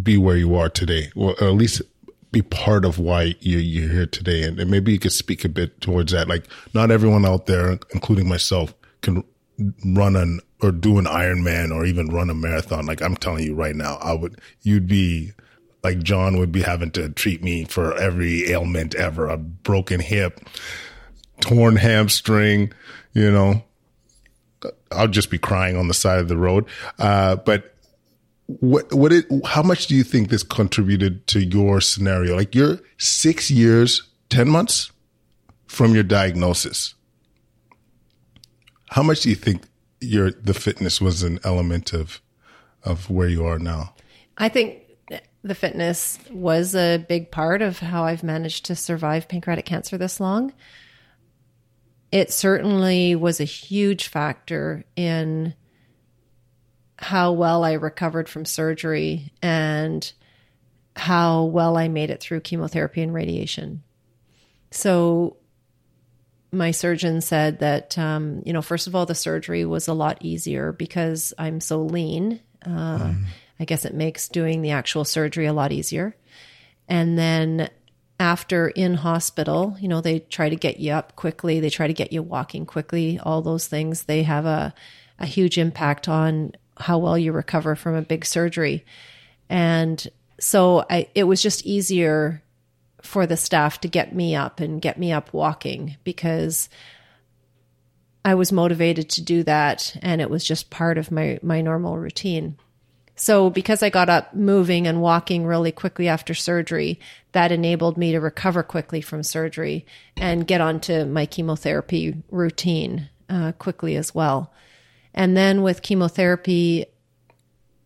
A: be where you are today, or at least be part of why you're, you're here today. And, and, maybe you could speak a bit towards that. Like, not everyone out there, including myself, can run an or do an Ironman or even run a marathon. Like I'm telling you right now, I would, you'd be like John would be having to treat me for every ailment ever, a broken hip, torn hamstring, you know, I'll just be crying on the side of the road. Uh, but what, what it, how much do you think this contributed to your scenario? Like you're six years, 10 months from your diagnosis. How much do you think your, the fitness was an element of, of where you are now?
B: I think the fitness was a big part of how I've managed to survive pancreatic cancer this long. It certainly was a huge factor in how well I recovered from surgery and how well I made it through chemotherapy and radiation. So, my surgeon said that, um, you know, first of all, the surgery was a lot easier because I'm so lean. Uh, mm. I guess it makes doing the actual surgery a lot easier. And then after in hospital, you know, they try to get you up quickly, they try to get you walking quickly, all those things, they have a, a huge impact on how well you recover from a big surgery. And so I, it was just easier for the staff to get me up and get me up walking because I was motivated to do that and it was just part of my my normal routine. So because I got up moving and walking really quickly after surgery, that enabled me to recover quickly from surgery and get onto my chemotherapy routine uh, quickly as well. And then with chemotherapy,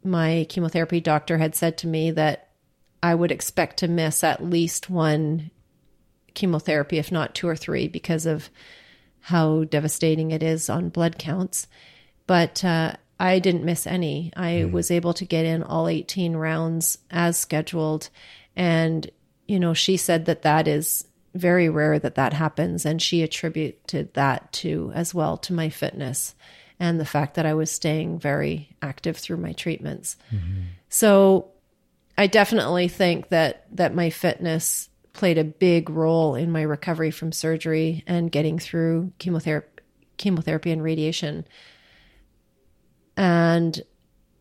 B: my chemotherapy doctor had said to me that I would expect to miss at least one chemotherapy, if not two or three, because of how devastating it is on blood counts. But uh, I didn't miss any. I mm. was able to get in all 18 rounds as scheduled. And, you know, she said that that is very rare that that happens. And she attributed that to as well to my fitness and the fact that I was staying very active through my treatments. Mm-hmm. So I definitely think that, that my fitness played a big role in my recovery from surgery and getting through chemotherapy, chemotherapy and radiation. And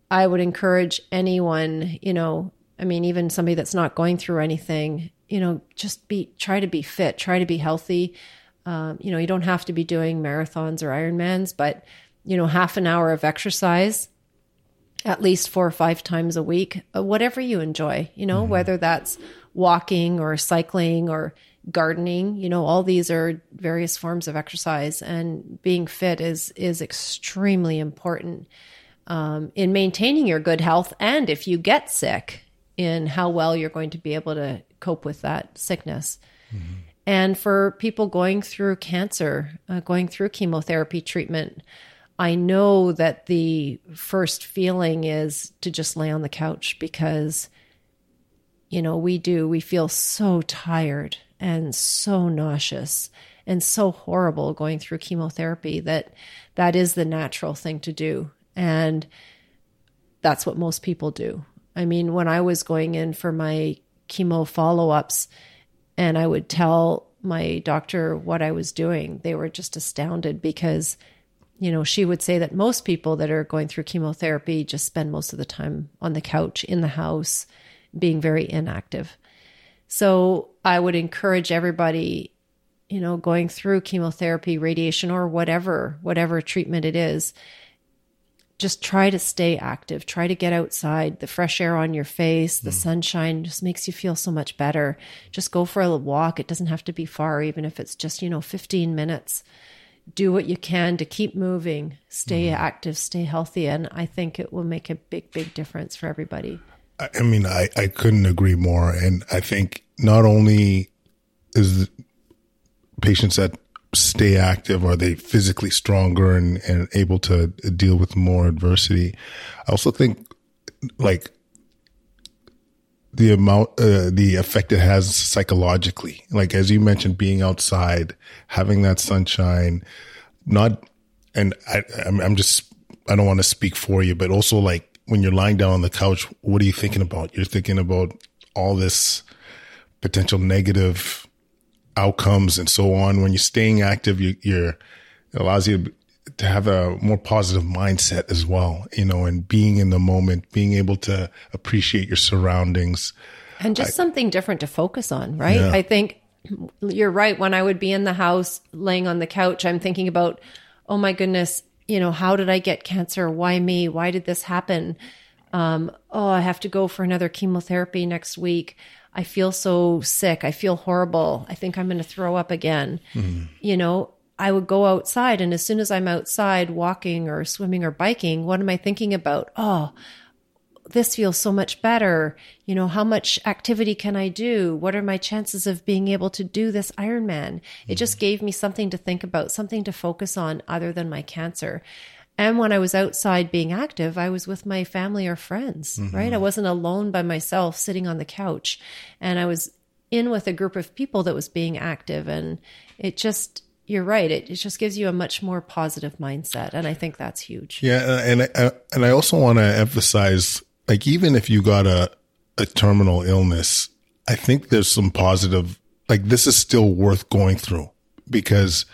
B: I would encourage anyone, you know, I mean, even somebody that's not going through anything, you know, just be, try to be fit, try to be healthy. Um, you know, you don't have to be doing marathons or Ironmans, but you know, half an hour of exercise at least four or five times a week, uh, whatever you enjoy, you know, mm-hmm. whether that's walking or cycling or gardening, you know, all these are various forms of exercise and being fit is, is extremely important um, in maintaining your good health. And if you get sick, in how well you're going to be able to cope with that sickness. Mm-hmm. And for people going through cancer, uh, going through chemotherapy treatment, I know that the first feeling is to just lay on the couch because, you know, we do, we feel so tired and so nauseous and so horrible going through chemotherapy that that is the natural thing to do. And that's what most people do. I mean, when I was going in for my chemo follow ups and I would tell my doctor what I was doing, they were just astounded because you know, she would say that most people that are going through chemotherapy just spend most of the time on the couch in the house, being very inactive. So I would encourage everybody, you know, going through chemotherapy, radiation, or whatever, whatever treatment it is, just try to stay active. Try to get outside. The fresh air on your face, the mm. sunshine just makes you feel so much better. Just go for a little walk. It doesn't have to be far, even if it's just, you know, 15 minutes do what you can to keep moving, stay mm. active, stay healthy. And I think it will make a big, big difference for everybody.
A: I mean, I, I couldn't agree more. And I think not only is patients that stay active are they physically stronger and, and able to deal with more adversity. I also think like the amount, uh, the effect it has psychologically. Like, as you mentioned, being outside, having that sunshine, not, and I, I'm, I'm just, I don't want to speak for you, but also like when you're lying down on the couch, what are you thinking about? You're thinking about all this potential negative outcomes and so on. When you're staying active, you, you're, it allows you to have a more positive mindset as well, you know, and being in the moment, being able to appreciate your surroundings.
B: And just I, something different to focus on, right? Yeah. I think you're right. When I would be in the house laying on the couch, I'm thinking about, oh my goodness, you know, how did I get cancer? Why me? Why did this happen? Um, oh, I have to go for another chemotherapy next week. I feel so sick. I feel horrible. I think I'm going to throw up again. Mm-hmm. You know, I would go outside and as soon as I'm outside walking or swimming or biking, what am I thinking about? Oh, this feels so much better. You know, how much activity can I do? What are my chances of being able to do this Ironman? Mm-hmm. It just gave me something to think about, something to focus on other than my cancer. And when I was outside being active, I was with my family or friends, mm-hmm. right? I wasn't alone by myself sitting on the couch and I was in with a group of people that was being active and it just you're right. It, it just gives you a much more positive mindset, and I think that's huge.
A: Yeah, and I, and I also want to emphasize, like, even if you got a a terminal illness, I think there's some positive. Like, this is still worth going through because,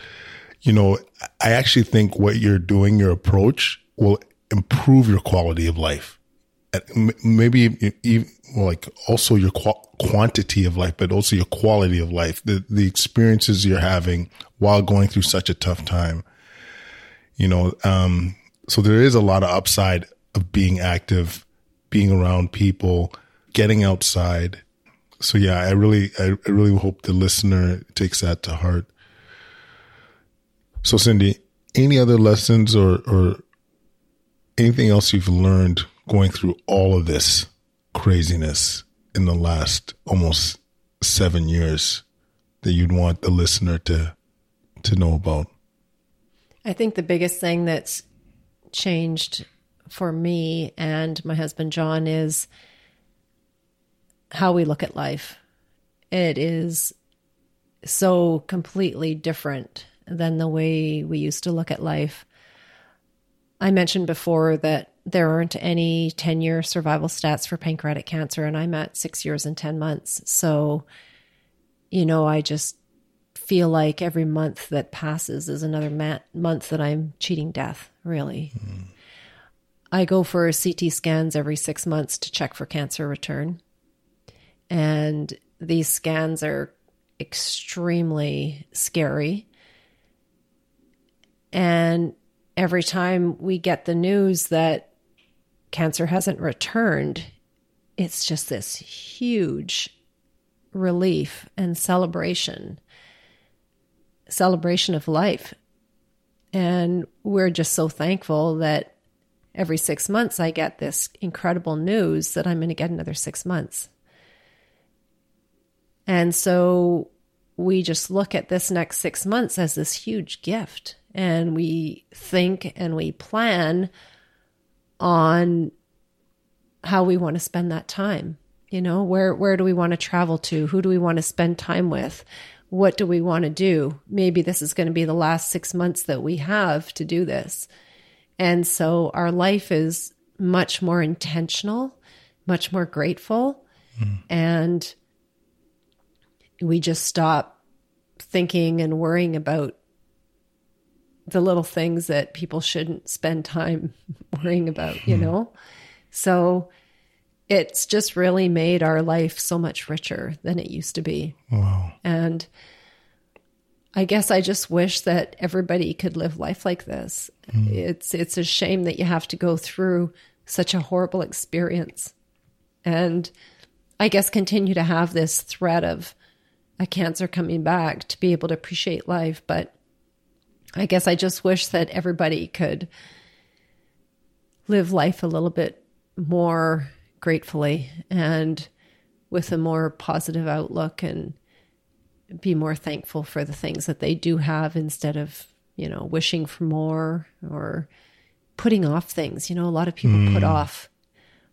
A: you know, I actually think what you're doing, your approach, will improve your quality of life. Maybe even like also your quantity of life, but also your quality of life, the, the experiences you're having while going through such a tough time. You know, um, so there is a lot of upside of being active, being around people, getting outside. So yeah, I really, I, really hope the listener takes that to heart. So Sindy, any other lessons or, or anything else you've learned going through all of this craziness in the last almost seven years that you'd want the listener to to know about?
B: I think the biggest thing that's changed for me and my husband John is how we look at life. It is so completely different than the way we used to look at life. I mentioned before that there aren't any 10 year survival stats for pancreatic cancer, and I'm at six years and 10 months. So, you know, I just feel like every month that passes is another mat- month that I'm cheating death, really. Mm. I go for CT scans every six months to check for cancer return. And these scans are extremely scary And every time we get the news that cancer hasn't returned, it's just this huge relief and celebration, celebration of life. And we're just so thankful that every six months I get this incredible news that I'm going to get another six months. And so we just look at this next six months as this huge gift. And we think and we plan on how we want to spend that time. You know, where where do we want to travel to? Who do we want to spend time with? What do we want to do? Maybe this is going to be the last 6 months that we have to do this. And so our life is much more intentional, much more grateful, mm. and we just stop thinking and worrying about the little things that people shouldn't spend time (laughs) worrying about, you hmm. know? So it's just really made our life so much richer than it used to be. Wow. And I guess I just wish that everybody could live life like this. Mm. It's it's a shame that you have to go through such a horrible experience. And I guess continue to have this threat of a cancer coming back to be able to appreciate life, but I guess I just wish that everybody could live life a little bit more gratefully and with a more positive outlook and be more thankful for the things that they do have instead of, you know, wishing for more or putting off things. You know, a lot of people mm. put off.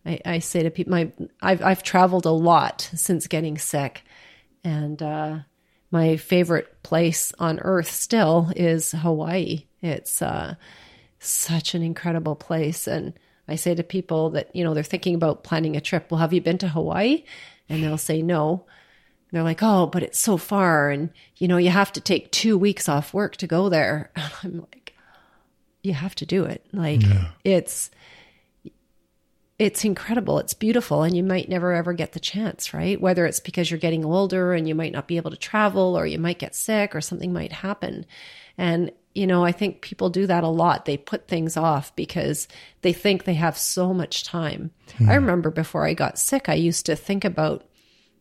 B: I, I, say to people, my I've I've traveled a lot since getting sick, and uh, my favorite place on earth still is Hawaii. It's uh, such an incredible place, and I say to people that, you know, they're thinking about planning a trip. Well, have you been to Hawaii? And they'll say no. They're like, oh, but it's so far. And, you know, you have to take two weeks off work to go there. (laughs) And I'm like, you have to do it. Like, yeah. it's, it's incredible. It's beautiful. And you might never ever get the chance, right? Whether it's because you're getting older and you might not be able to travel or you might get sick or something might happen. And you know, I think people do that a lot. They put things off because they think they have so much time. Hmm. I remember before I got sick, I used to think about,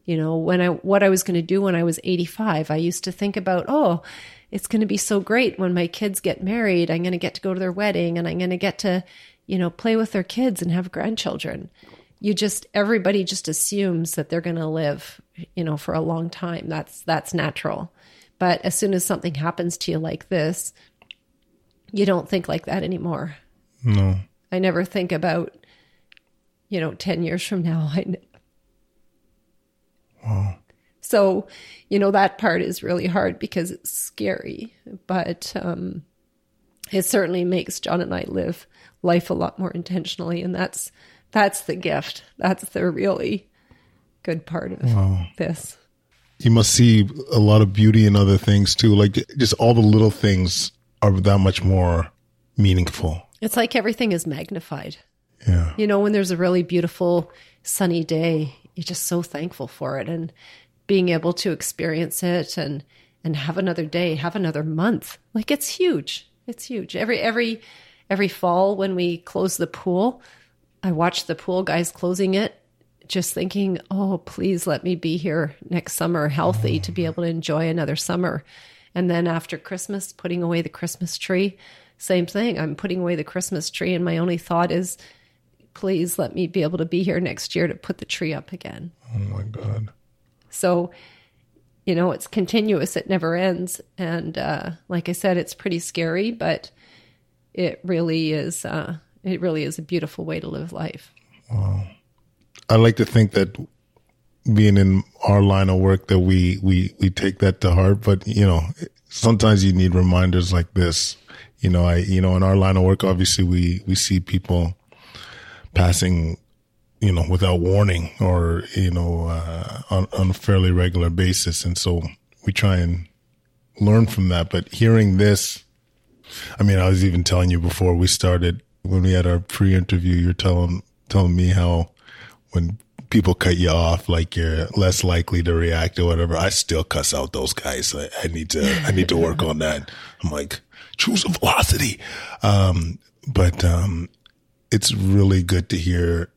B: you know, when I what I was going to do when I was 85. I used to think about, oh, it's going to be so great when my kids get married. I'm going to get to go to their wedding and I'm going to get to, you know, play with their kids and have grandchildren. You just everybody just assumes that they're going to live, you know, for a long time. That's that's natural. But as soon as something happens to you like this, you don't think like that anymore.
A: No.
B: I never think about, you know, 10 years from now. (laughs) I, wow. So, you know, that part is really hard because it's scary, but um, it certainly makes John and I live life a lot more intentionally. And that's, that's the gift. That's the really good part of wow. this
A: you must see a lot of beauty in other things too. Like just all the little things are that much more meaningful.
B: It's like everything is magnified.
A: Yeah.
B: You know, when there's a really beautiful sunny day, you're just so thankful for it and being able to experience it and and have another day, have another month. Like it's huge. It's huge. Every every every fall when we close the pool, I watch the pool guys closing it just thinking, oh, please let me be here next summer healthy to be able to enjoy another summer. And then after Christmas, putting away the Christmas tree, same thing. I'm putting away the Christmas tree, and my only thought is, please let me be able to be here next year to put the tree up again.
A: Oh my God.
B: So, you know, it's continuous, it never ends. And uh, like I said, it's pretty scary, but it really is. Uh, it really is a beautiful way to live life.
A: Wow. I like to think that being in our line of work that we we we take that to heart, but you know, sometimes you need reminders like this. You know, I you know in our line of work, obviously we we see people passing, you know, without warning or you know uh, on on a fairly regular basis, and so we try and learn from that. But hearing this, I mean, I was even telling you before we started when we had our pre-interview, you're telling telling me how when people cut you off, like you're less likely to react or whatever. I still cuss out those guys. I, I need to, I need to work on that. I'm like, choose a velocity. Um, but, um, it's really good to hear,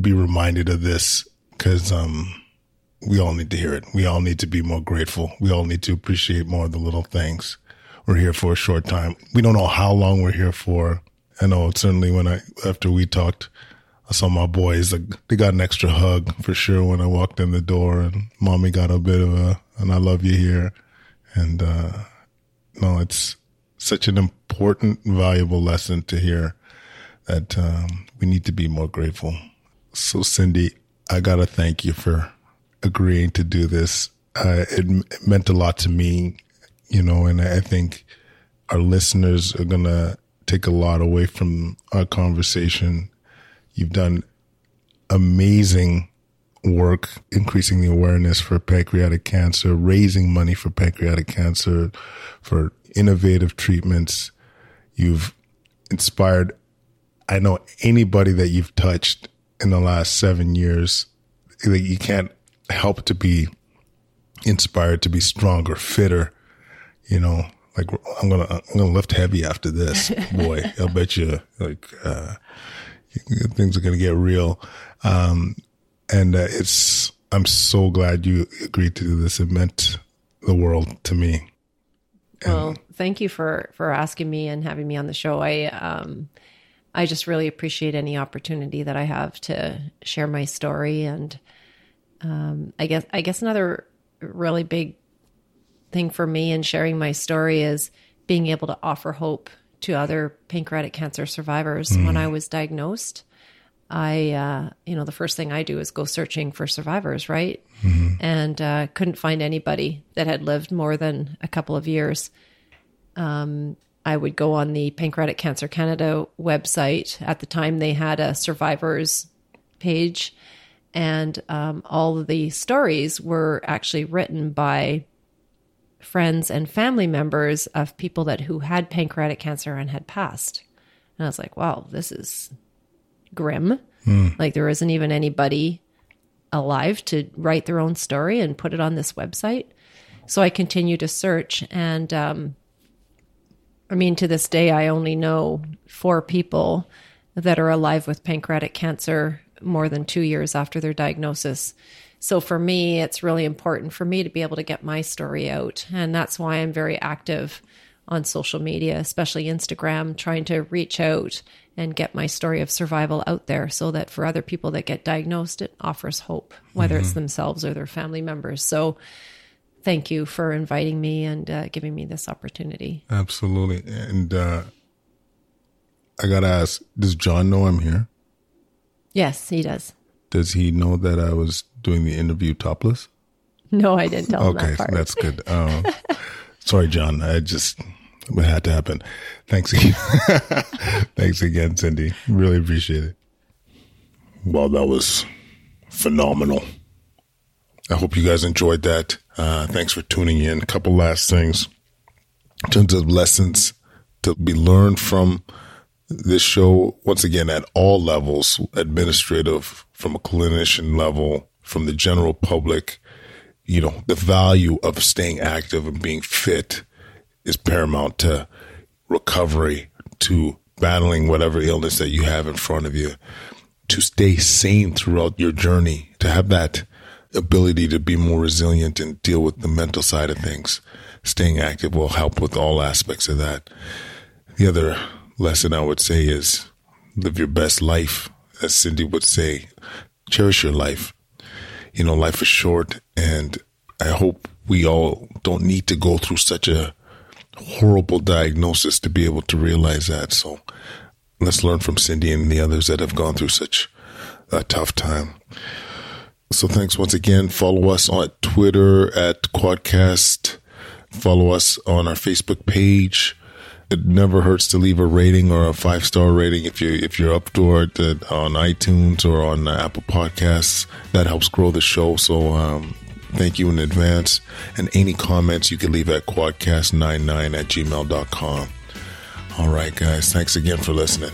A: be reminded of this because, um, we all need to hear it. We all need to be more grateful. We all need to appreciate more of the little things. We're here for a short time. We don't know how long we're here for. I know certainly when I, after we talked, I saw my boys, they got an extra hug for sure when I walked in the door and mommy got a bit of a, and I love you here. And, uh, no, it's such an important, valuable lesson to hear that, um, we need to be more grateful. So Sindy, I got to thank you for agreeing to do this. Uh, it, it meant a lot to me, you know, and I think our listeners are going to take a lot away from our conversation You've done amazing work increasing the awareness for pancreatic cancer, raising money for pancreatic cancer, for innovative treatments. You've inspired, I know anybody that you've touched in the last seven years, you can't help to be inspired to be stronger, fitter, you know, like I'm gonna I'm gonna lift heavy after this, (laughs) boy. I'll bet you like uh, things are going to get real. Um, and uh, it's, I'm so glad you agreed to do this. It meant the world to me.
B: And well, thank you for, for asking me and having me on the show. I, um, I just really appreciate any opportunity that I have to share my story. And, um, I guess, I guess another really big thing for me in sharing my story is being able to offer hope to other pancreatic cancer survivors. Mm. When I was diagnosed, I, uh, you know, the first thing I do is go searching for survivors, right? Mm-hmm. And uh, couldn't find anybody that had lived more than a couple of years. Um, I would go on the Pancreatic Cancer Canada website. At the time, they had a survivors page, and um, all of the stories were actually written by friends and family members of people that who had pancreatic cancer and had passed. And I was like, wow, this is grim. Mm. Like there isn't even anybody alive to write their own story and put it on this website. So I continue to search and um, I mean to this day I only know four people that are alive with pancreatic cancer more than 2 years after their diagnosis. So for me, it's really important for me to be able to get my story out. And that's why I'm very active on social media, especially Instagram, trying to reach out and get my story of survival out there so that for other people that get diagnosed, it offers hope, whether mm-hmm. it's themselves or their family members. So thank you for inviting me and uh, giving me this opportunity.
A: Absolutely. And uh, I got to ask, does John know I'm here?
B: Yes, he does.
A: Does he know that I was doing the interview topless?
B: No, I didn't tell him
A: okay,
B: that
A: that's good. Um, sorry, John. I just it had to happen. Thanks again. (laughs) Thanks again, Sindy. Really appreciate it. Well, that was phenomenal. I hope you guys enjoyed that. Uh, thanks for tuning in. A couple last things in terms of lessons to be learned from this show. Once again, at all levels, administrative, from a clinician level, from the general public, you know, the value of staying active and being fit is paramount to recovery, to battling whatever illness that you have in front of you, to stay sane throughout your journey, to have that ability to be more resilient and deal with the mental side of things. Staying active will help with all aspects of that. The other lesson I would say is live your best life. As Sindy would say, cherish your life you know, life is short and I hope we all don't need to go through such a horrible diagnosis to be able to realize that. So let's learn from Sindy and the others that have gone through such a tough time. So thanks once again. Follow us on Twitter at Kwadcast. Follow us on our Facebook page it never hurts to leave a rating or a five star rating if you if you're up to it on iTunes or on Apple Podcasts. That helps grow the show. So um, thank you in advance. And any comments you can leave at kwadcast99 at gmail.com. All right, guys. Thanks again for listening.